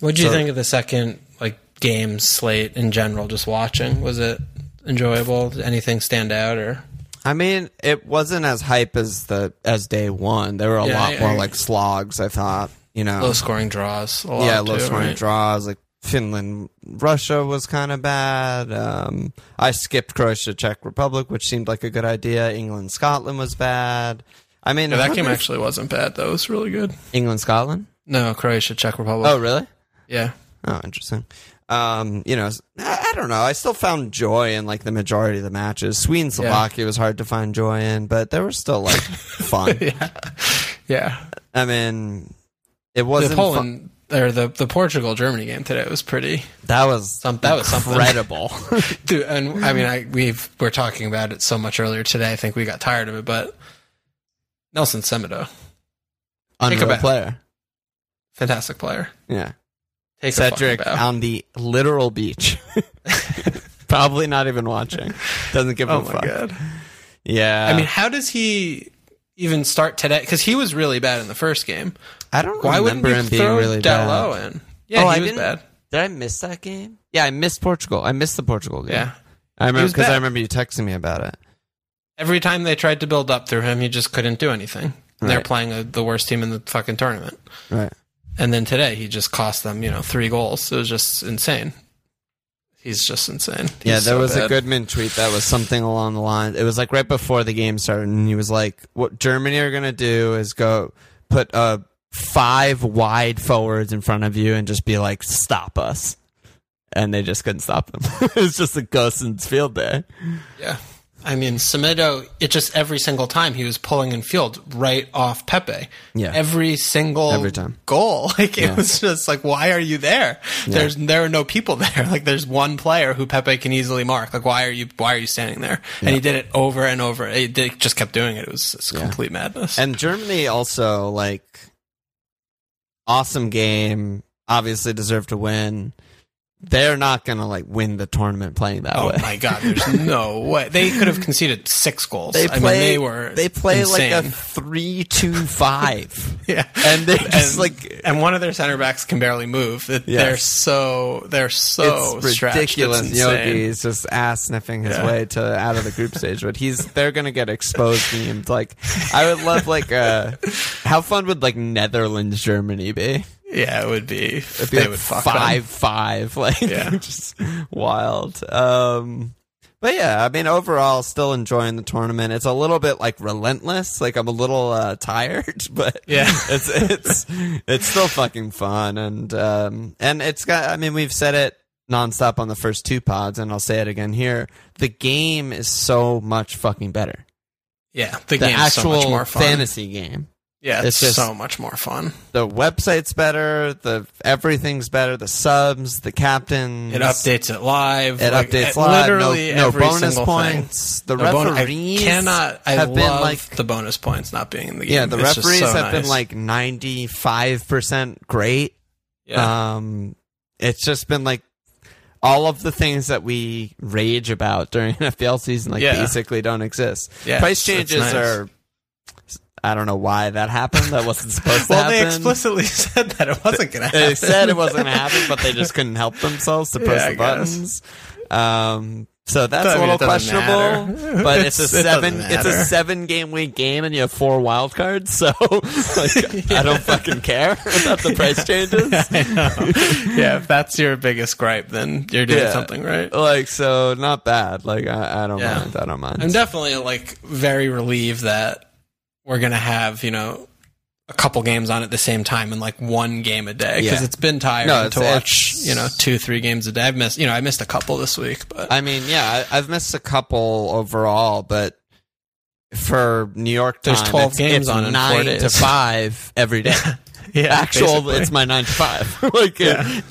What do you So- think of the second like game slate in general? Just watching, was it enjoyable? Did anything stand out or? I mean, it wasn't as hype as the as day one. There were a Yeah, lot more like slogs. I thought, you know, Low scoring draws. A lot yeah, low too, scoring right? draws. Like Finland, Russia was kind of bad. Um, I skipped Croatia, Czech Republic, which seemed like a good idea. England, Scotland was bad. I mean, Yeah, that game actually wasn't bad though. It was really good. England, Scotland. No, Croatia, Czech Republic. Oh, really? yeah. Oh, interesting. Um, you know, I I don't know. I still found joy in like the majority of the matches. Sweden, Slovakia was hard to find joy in, but they were still like fun. yeah. Yeah. I mean, it wasn't. fun- Poland or the the Portugal Germany game today was pretty. That was Some- that was something. incredible. Dude, and I mean, I we've we're talking about it so much earlier today. I think we got tired of it, but Nelson Semedo, Unreal player. fantastic player. Yeah. Take Cedric a fucking bow. on the literal beach. Probably not even watching. Doesn't give Oh a fuck. god! Yeah. I mean, how does he even start today? Because he was really bad in the first game. I don't Why wouldn't remember him being really Dalot bad. in? Yeah, Oh, he I was didn't- bad. Did I miss that game? Yeah, I missed Portugal. I missed the Portugal game. Yeah. I remember because I remember you texting me about it. Every time they tried to build up through him, he just couldn't do anything. They're playing a, the worst team in the fucking tournament. Right. And then today, he just cost them, you know, three goals. It was just insane. He's just insane. He's yeah, there so was a. Goodman tweet that was something along the line. It was like right before the game started, and he was like, "What Germany are going to do is go put uh, five wide forwards in front of you and just be like, stop us." And they just couldn't stop them. it was just a Gosens field day. Yeah. I mean, Semedo, it just every single time he was pulling in field right off Pepe. Yeah. Every single Every time. goal. Like it Yeah. was just like, why are you there? There's there are no people there. Like there's one player who Pepe can easily mark. Like why are you why are you standing there? And he did it over and over. He did, just kept doing it. It was it's complete madness. And Germany also like awesome game. Obviously deserved to win. They're not gonna like win the tournament playing that oh way. Oh my god, there's no way. They could have conceded six goals. They I play. mean, they were they play like a insane. three-two-five, yeah. and they just and, like and one of their center backs can barely move. Yes. They're so they're so it's ridiculous. It's insane. Jogi's just ass sniffing his Yeah. way to out of the group stage, but he's they're gonna get exposed memes. Like I would love like uh how fun would like Netherlands Germany be? Yeah, it would be. It'd be they like would fuck five five like Yeah. just wild. Um but yeah, I mean overall still enjoying the tournament. It's a little bit like relentless. Like I'm a little uh tired, but Yeah. it's it's it's still fucking fun and um and it's got I mean we've said it nonstop on the first two pods and I'll say it again here. The game is so much fucking better. Yeah, the, The so actual much more fun. fantasy game. Yeah, It's it's, just- so much more fun. The website's better, the everything's better, the subs, the captains. It updates it live. It like, updates it- live. Literally no, no bonus single thing. points. The, bon- referees I cannot. I have love been like the bonus points not being in the game. yeah, the It's referees so have been like ninety five percent great. yeah. Um, it's just been like all of the things that we rage about during an FPL season, like Yeah. basically don't exist. Yeah, Price changes nice. are. I don't know why that happened. That wasn't supposed to well, happen. Well, they explicitly said that it wasn't going to happen. They said it wasn't going to happen, but they just couldn't help themselves to press Yeah, the buttons. Um, so that's I a mean, little it doesn't questionable. matter. But it's a It's- it seven. It's a seven game week game, and you have four wild cards. So like, I don't fucking care about the price changes. I know. yeah, if that's your biggest gripe, then you're doing Yeah. something right. Like so, not bad. Like I, I don't Yeah. mind. I don't mind. I'm definitely like very relieved that we're gonna have you know a couple games on at the same time and like one game a day because Yeah. it's been tiring No, it's- to watch you know two three games a day. I've missed you know I missed a couple this week, but I mean, yeah, I, I've missed a couple overall, but for New York time, There's 12 it's, games it's on in nine to five every day. yeah, actual basically. it's my nine to five like Yeah. it-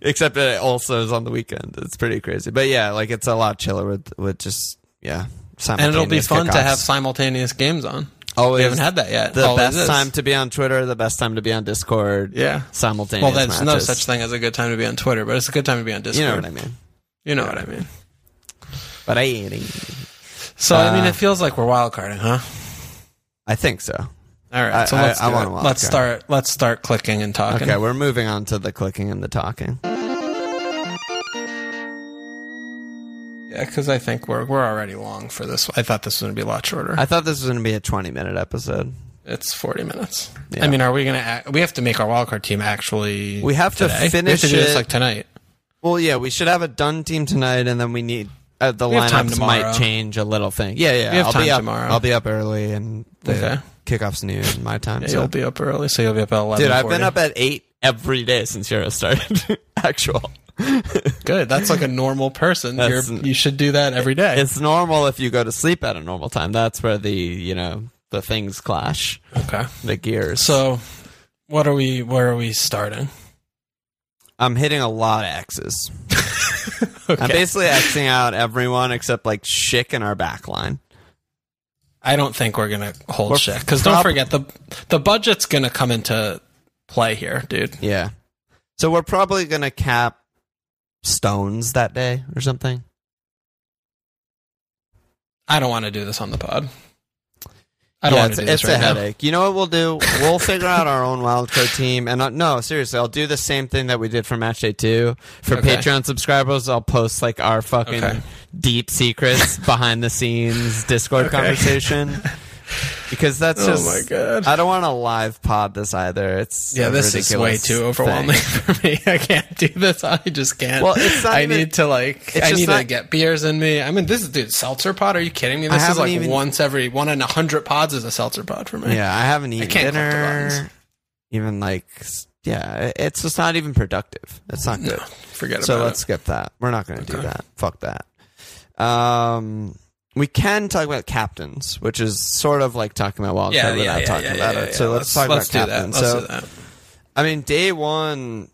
except it also is on the weekend it's pretty crazy but yeah like it's a lot chiller with with just yeah and it'll be fun to have simultaneous games on. Always We haven't had that yet. the Always best is. time to be on twitter the best time to be on discord Yeah. simultaneous Well, there's no such thing as a good time to be on Twitter, but it's a good time to be on Discord. you know what i mean You know what I mean. but i ain't. So I mean, Uh, it feels like we're wild carding, huh? i think so All right, so let's I do want it. let's start. Let's start clicking and talking. okay we're moving on to the clicking and the talking because I think we're we're already long for this. I thought this was going to be a lot shorter. i thought this was going to be a 20 minute episode it's forty minutes. Yeah. I mean, are we going to? We have to make our wildcard team actually. We have to today. We have finish to do this like tonight. Well, yeah, we should have a done team tonight, and then we need uh, the We lineups might change a little thing. Yeah, yeah. I'll be up tomorrow. I'll be up early, and the Okay. kickoff's noon my time. Yeah, so. you'll be up early, so you'll be up at eleven. Dude, I've been up at eight every day since Euro started. Actual. Good. That's like a normal person. You should do that every day. It's normal if you go to sleep at a normal time. That's where the you know the things clash, okay. the gears. So, what are we? Where are we starting? I'm hitting a lot of X's. Okay. I'm basically Xing out everyone except like Schick in our back line. I don't think we're gonna hold We're shit because don't forget the the budget's gonna come into play here, dude. Yeah. So we're probably gonna cap Stones that day or something. I don't want to do this on the pod. I don't yeah, want to do this it's right a now. headache. You know what we'll do? We'll figure out our own wildcard team, and uh, no, seriously, I'll do the same thing that we did for match day two. For Okay. Patreon subscribers, I'll post like our fucking Okay. deep secrets, behind the scenes Discord conversation, because that's Oh just. my god. I don't want to live pod this either. It's yeah, this is way too overwhelming thing. for me. I can't do this. I just can't. Well, it's not I even- need to like. I need to get beers in me. I mean, this is dude seltzer pod. Are you kidding me? This is like even- once every one in a hundred pods is a seltzer pod for me. Yeah, I haven't eaten can't click the dinner. Even like, yeah, it's just not even productive. It's not good. No, forget so about it. So let's skip that. We're not going to do that. Fuck that. Um, we can talk about captains, which is sort of like talking about wild Yeah, without yeah, talking yeah, about it. So let's, talk let's about captains. So. I mean, day one,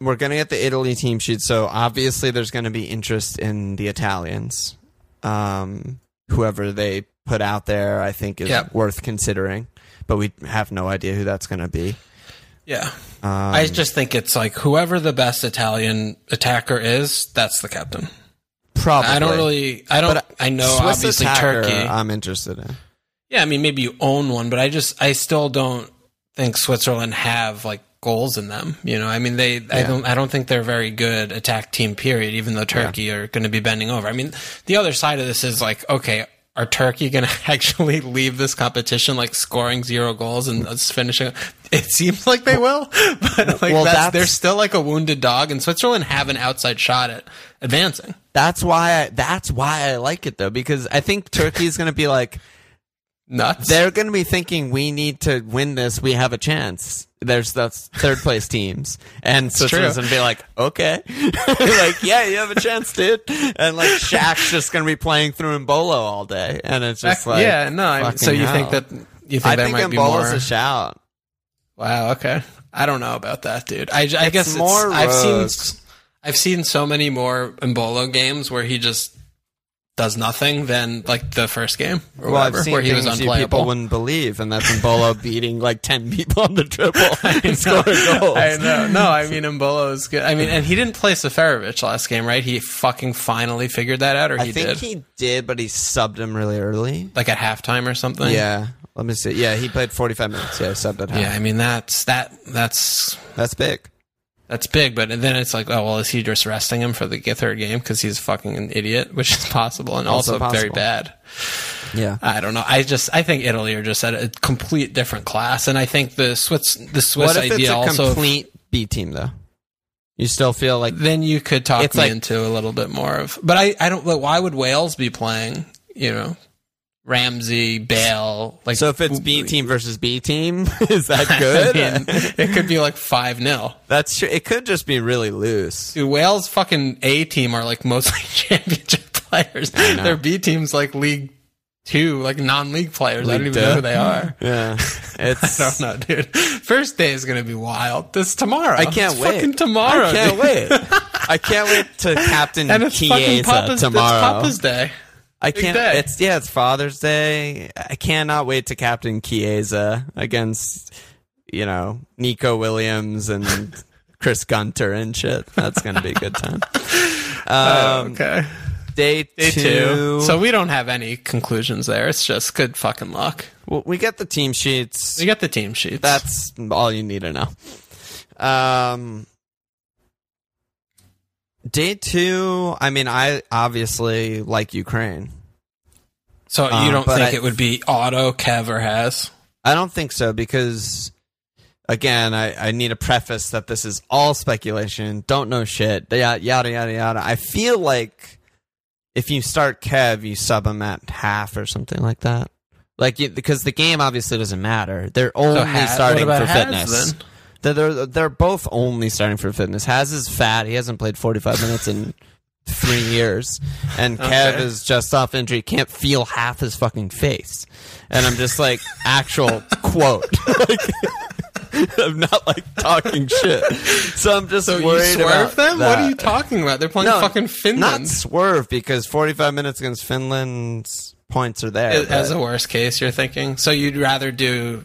we're going to get the Italy team sheet. So obviously, there's going to be interest in the Italians. Um, whoever they put out there, I think is Yep. worth considering. But we have no idea who that's going to be. Yeah. Um, I just think it's like whoever the best Italian attacker is, that's the captain. Probably. I don't really. I don't. But I know Swiss obviously attacker, Turkey. I'm interested in. yeah, I mean maybe you own one, but I just I still don't think Switzerland have like goals in them. You know, I mean they. I don't. I don't think they're very good attack team. Period. Even though Turkey are going to be bending over. I mean, the other side of this is like okay. Are Turkey going to actually leave this competition like scoring zero goals and us finishing? It seems like they will, but like Well, that's, that's- they're still like a wounded dog, and Switzerland have an outside shot at advancing. That's why. I, that's why I like it though, because I think Turkey is going to be like Nuts. they're going to be thinking we need to win this. We have a chance. There's the third place teams, and Switzerland's going to be like, okay, like yeah, you have a chance, dude. And like Shaq's just to be playing through Embolo all day, and it's just like yeah, no. I mean, so you hell. think that you think I there think might be more? a shout. Wow. Okay. I don't know about that, dude. I, I guess it's, more I've seen. I've seen so many more Embolo games where he just does nothing than like the first game or Well, I've whatever, seen where he was unplayable. people wouldn't believe, and that's Embolo beating like ten people on the triple and scoring goals. I know. No, I mean Embolo is good. I mean, and he didn't play Seferovic last game, right? He fucking finally figured that out, or I he think did, he did, but he subbed him really early. like at halftime or something. Yeah, let me see. Yeah, he played forty five minutes. Yeah, he subbed at half. Yeah, I mean that's that that's that's big. That's big, but then it's like, oh well, is he just resting him for the third game because he's fucking an idiot, which is possible and also, Also very bad. Yeah, I don't know. I just I think Italy are just at a complete different class, and I think the Swiss the Swiss what if it's idea a also. complete B team though? You still feel like then you could talk me like- into a little bit more of, but I I don't. Like, why would Wales be playing? You know, Ramsey, Bale, like so? If it's B team versus B team, is that good? I mean, it could be like five 0 that's true. It could just be really loose. Dude, Wales fucking A team are like mostly championship players. Their B team's like League Two, like non-league players. I don't League even know who they are. Yeah, it's. I don't know, dude. First day is gonna be wild. This tomorrow. I can't It's wait. Fucking tomorrow. I can't dude. wait. I can't wait to captain And it's fucking Chiesa Papa's, it's. Papa's day. I can't. day. It's yeah. It's Father's Day. I cannot wait to captain Chiesa against you know Neco Williams and Chris Gunter and shit. That's gonna be a good time. Um, okay. Day, Day two. two. So we don't have any conclusions there. It's just good fucking luck. Well, we get the team sheets. We get the team sheets. That's all you need to know. Um, day two. I mean, I obviously like Ukraine. so you um, don't think I- it would be Auto, Kev, or Haz? I don't think so because, again, I, I need a preface that this is all speculation. Don't know shit. Yada yada yada yada. I feel like if you start Kev, you sub him at half or something like that. Like you, because the game obviously doesn't matter. They're only Ha- starting for Haz, fitness. then? They're, they're they're both only starting for fitness. Haz is fat. He hasn't played forty five minutes in three years, and Kev Okay. is just off injury. Can't feel half his fucking face, and I'm just like actual quote. like, I'm not like talking shit. So I'm just So you worried swerve about them? That. What are you talking about? They're playing No, fucking Finland. Not swerve because 45 minutes against Finland's points are there. As a worst case, you're thinking. So you'd rather do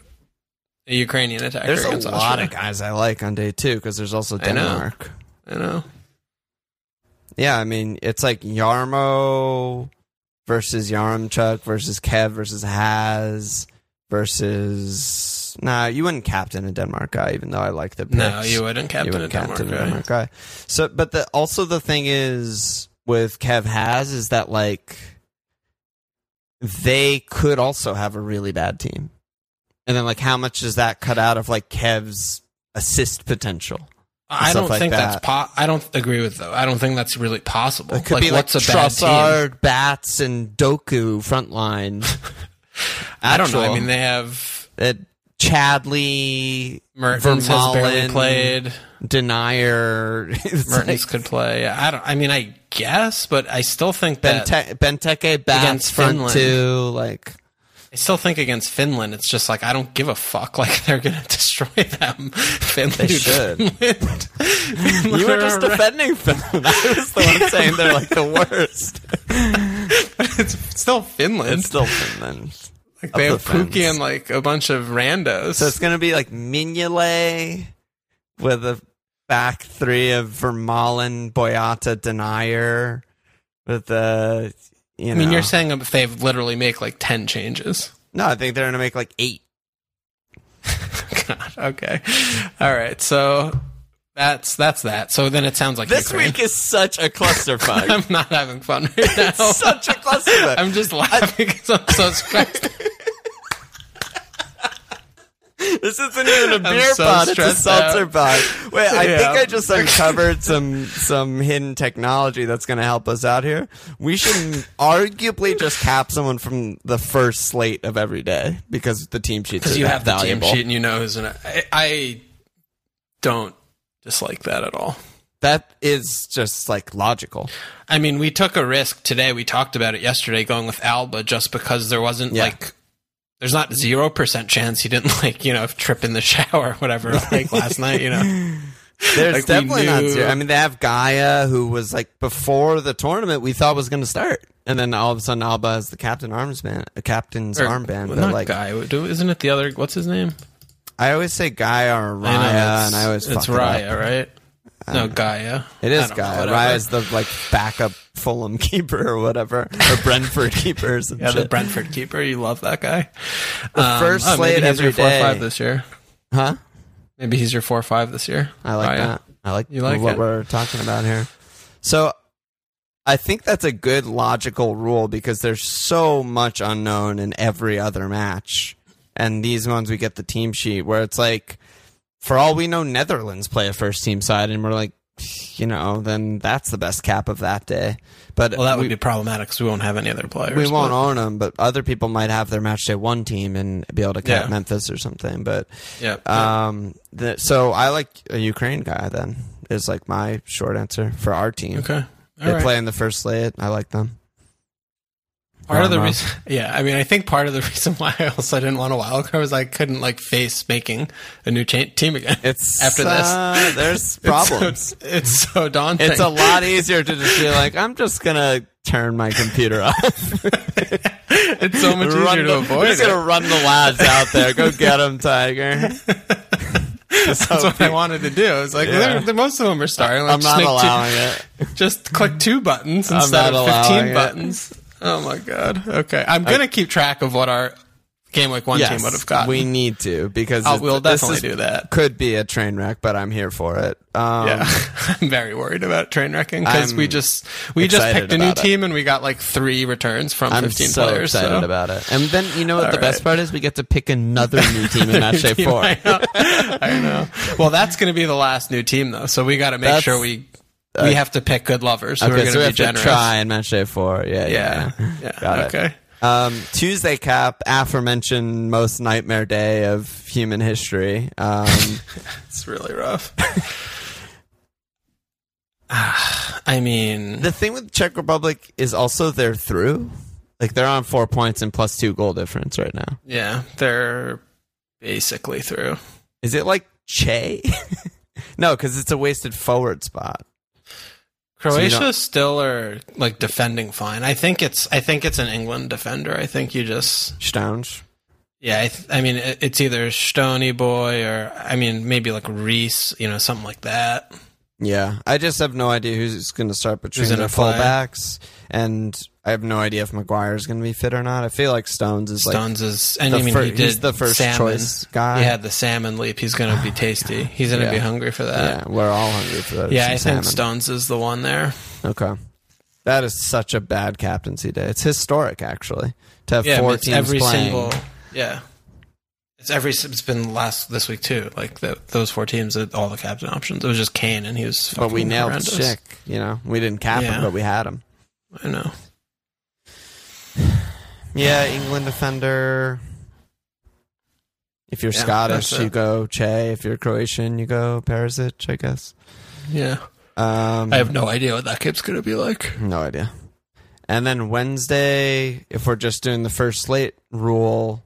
a Ukrainian attacker there's a lot Austria. of guys I like on day two because there's also I know. Denmark. I know. Yeah, I mean it's like Yarmo versus Yaremchuk versus Kev versus Haz versus. Nah, you wouldn't captain a Denmark guy, even though I like the picks. No, you wouldn't captain, You wouldn't a Denmark. captain a guy. Denmark guy. So, but the also the thing is with Kev Haz is that like they could also have a really bad team, and then like how much does that cut out of like Kev's assist potential? I don't like think that's that. po- I don't agree with though. I don't think that's really possible. It could like, be like what's a bad team? Bats, and Doku front line. I don't know. I mean, they have uh, Chadli, Mertens has barely played. Denayer. Mertens like could play. I don't. I mean, I guess, but I still think that Bente- Benteke, Bats front Finland. two. Like I still think against Finland, it's just like I don't give a fuck. Like they're gonna destroy them. Finland, They should. Finland. you were just defending Finland. I was the one saying they're like the worst. it's still Finland. It's still Finland. like they the have Pukki and like a bunch of randos. So it's gonna be like Mignolet with a back three of Vermaelen, Boyata, Denayer with the. You know, I mean, you're saying if they literally make like ten changes. no. I think they're gonna make like eight. God, okay, all right. So that's that's that. So then it sounds like This Ukraine. week is such a clusterfuck. I'm not having fun right now. it's such a clusterfuck. I'm just laughing because I'm so stressed. This isn't even a beer so pod; it's a seltzer out. pod. Wait, I Yeah. think I just uncovered some some hidden technology that's going to help us out here. We should arguably just cap someone from the first slate of every day because the team sheets Because you have the valuable. team sheet and you know who's in it. I, I don't dislike that at all. That is just like logical. I mean, we took a risk today. We talked about it yesterday, going with Alba just because there wasn't Yeah. like. There's not zero percent chance he didn't like you know trip in the shower or whatever like last night you know There's Like, definitely not zero. I mean, they have Gaya, who was like before the tournament we thought was going to start, and then all of a sudden Alba has the captain armband, a uh, captain's Or- armband. well, But not like, guy do- isn't it the other what's his name I always say Gaya or Raya, I know, and I always it's fuck it up. Raya right no Gaya It is Gaya. whatever. Raya's the like backup Fulham keeper or whatever, or Brentford keeper or yeah the. Brentford keeper you love that guy The Um, first oh, slate every your four day. five this year huh? maybe he's your four five this year I like Raya. that. I like, You like what it? we're talking about here. So I think that's a good logical rule because there's so much unknown in every other match. And these ones we get the team sheet where it's like for all we know Netherlands play a first team side and we're like you know, then that's the best cap of that day. But well that would we, be problematic because we won't have any other players we won't but- own them, but other people might have their match day one team and be able to cap Yeah. Memphis or something. But yeah um, the, so I like a Ukraine guy. Then is like my short answer for our team. okay They All right. play in the first slate. I like them. Part of the reason, yeah, I mean, I think part of the reason why I also didn't want a wild card was I couldn't like face making a new cha- team again. It's After this. uh, there's It's so- problems. It's, so daunting. It's a lot easier to just be like, I'm just gonna turn my computer off. it's so much Run easier to the- avoid. We're just it. gonna run the lads out there. Go get them, Tiger. That's what I wanted to do. I was like, Yeah. they're- most of them are starting. Like, I'm not make two- allowing it. just click two buttons instead of allowing fifteen it. Oh my god. Okay, I'm gonna keep track of what our game week one team would have gotten. we need to because it- we'll this definitely is- do that. Could be a train wreck, but I'm here for it. Um, yeah, I'm very worried about train wrecking because we just we just picked a new it. team and we got like three returns from I'm 15 so players. excited so. about it. And then you know what All the best part is? We get to pick another new team in match day four. I know. I know. Well, that's going to be the last new team though, so we got to make That's- sure we we have to pick good lovers who are Okay, going so we to have generous. to try and match day four. Yeah, yeah. Yeah. yeah. Got it. okay. Um, Tuesday cap, aforementioned most nightmare day of human history. Um, It's really rough. I mean, the thing with Czech Republic is also they're through. Like they're on four points and plus two goal difference right now. yeah, they're basically through. Is it like Che? no, because it's a wasted forward spot. Croatia don't- still are like defending fine. I think it's I think it's an England defender. I think you just Stones. yeah. I, th- I mean it's either Stony Boy or I mean maybe like Reece, you know, something like that. Yeah, I just have no idea who's going to start between Who's the fullbacks, and I have no idea if Maguire is going to be fit or not. I feel like Stones is like Stones is and I mean fir- he did the first salmon. choice guy. He had the salmon leap. He's going to be tasty. He's going to be hungry for that. yeah, we're all hungry for that. Yeah, I salmon. think Stones is the one there. Okay, that is such a bad captaincy day. It's historic, actually, to have Yeah, four teams every playing. single yeah. It's every it's been last this week too. Like the, those four teams, all the captain options. It was just Kane, and he was. but we nailed horrendous. You know, we didn't cap Yeah. him, but we had him. I know. Yeah, England defender. If you're Yeah, Scottish, you go Che. If you're Croatian, you go Perisic. I guess. Yeah, Um, I have no idea what that kid's gonna be like. No idea. And then Wednesday, if we're just doing the first slate rule,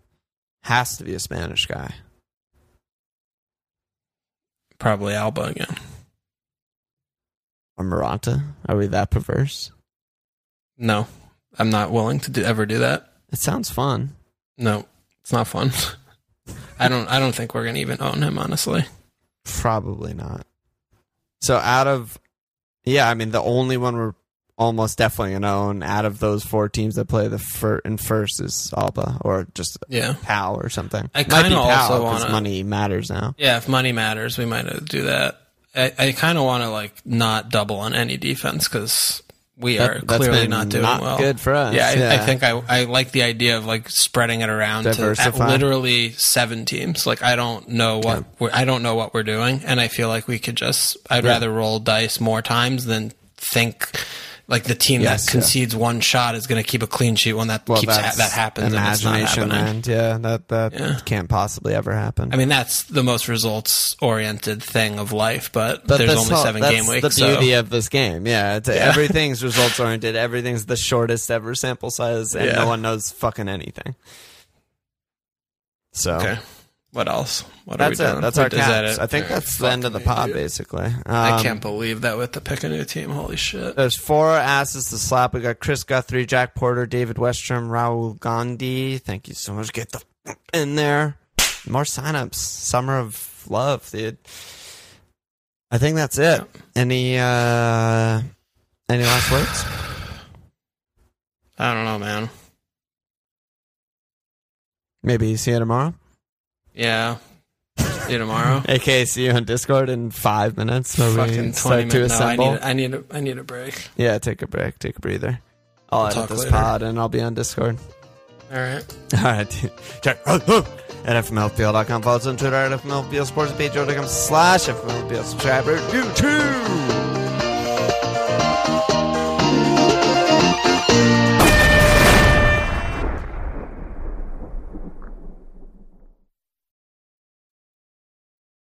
has to be a Spanish guy. Probably Alba again. Or Morata. Are we that perverse? No, I'm not willing to do, ever do that. It sounds fun. No, it's not fun. I don't. I don't think we're gonna even own him. Honestly, Probably not. So out of, yeah, I mean, the only one we're almost definitely going to own out of those four teams that play the fir- in first is Alba or just yeah, Pal or something. I Might be kinda Pal also wanna- money matters now. yeah. If money matters, we might do that. I, I kind of want to like not double on any defense because we That- are that's clearly not doing not well. good for us. Yeah, I, Yeah. I think I, I like the idea of like spreading it around to literally seven teams. Like I don't know what we're, I don't know what we're doing, and I feel like we could just. I'd Yeah. rather roll dice more times than think like the team Yes, that yeah. concedes one shot is going to keep a clean sheet when that Well, keeps ha- that happens. and Imagination land. Yeah, that that Yeah. can't possibly ever happen. I mean, that's the most results oriented thing of life, but, But there's only all- seven game weeks. The so- beauty of this game, yeah, it's, everything's results oriented. Everything's the shortest ever sample size, and Yeah. no one knows fucking anything. So okay. What else? What that's are we it. doing? That's our caps. I think that's the end of the pod, idiot. basically. Um, I can't believe that with the pick a new team. Holy shit. There's four asses to slap. We got Chris Guthrie, Jack Porter, David Westrom, Raul Gandhi. Thank you so much. Get the in there. More signups. Summer of love, dude. I think that's it. Any uh any last words? I don't know, man. Maybe see you tomorrow. Yeah. See you tomorrow. AK, see you on Discord in five minutes. Where Fucking we start to minutes. No, I need. I need. A, I need a break. yeah, take a break. Take a breather. I'll edit talk this later. pod and I'll be on Discord. All right. All right. Check at fmlpl.com. Follow us on Twitter at fmlpl sports page.com slash fmlpl subscriber. YouTube.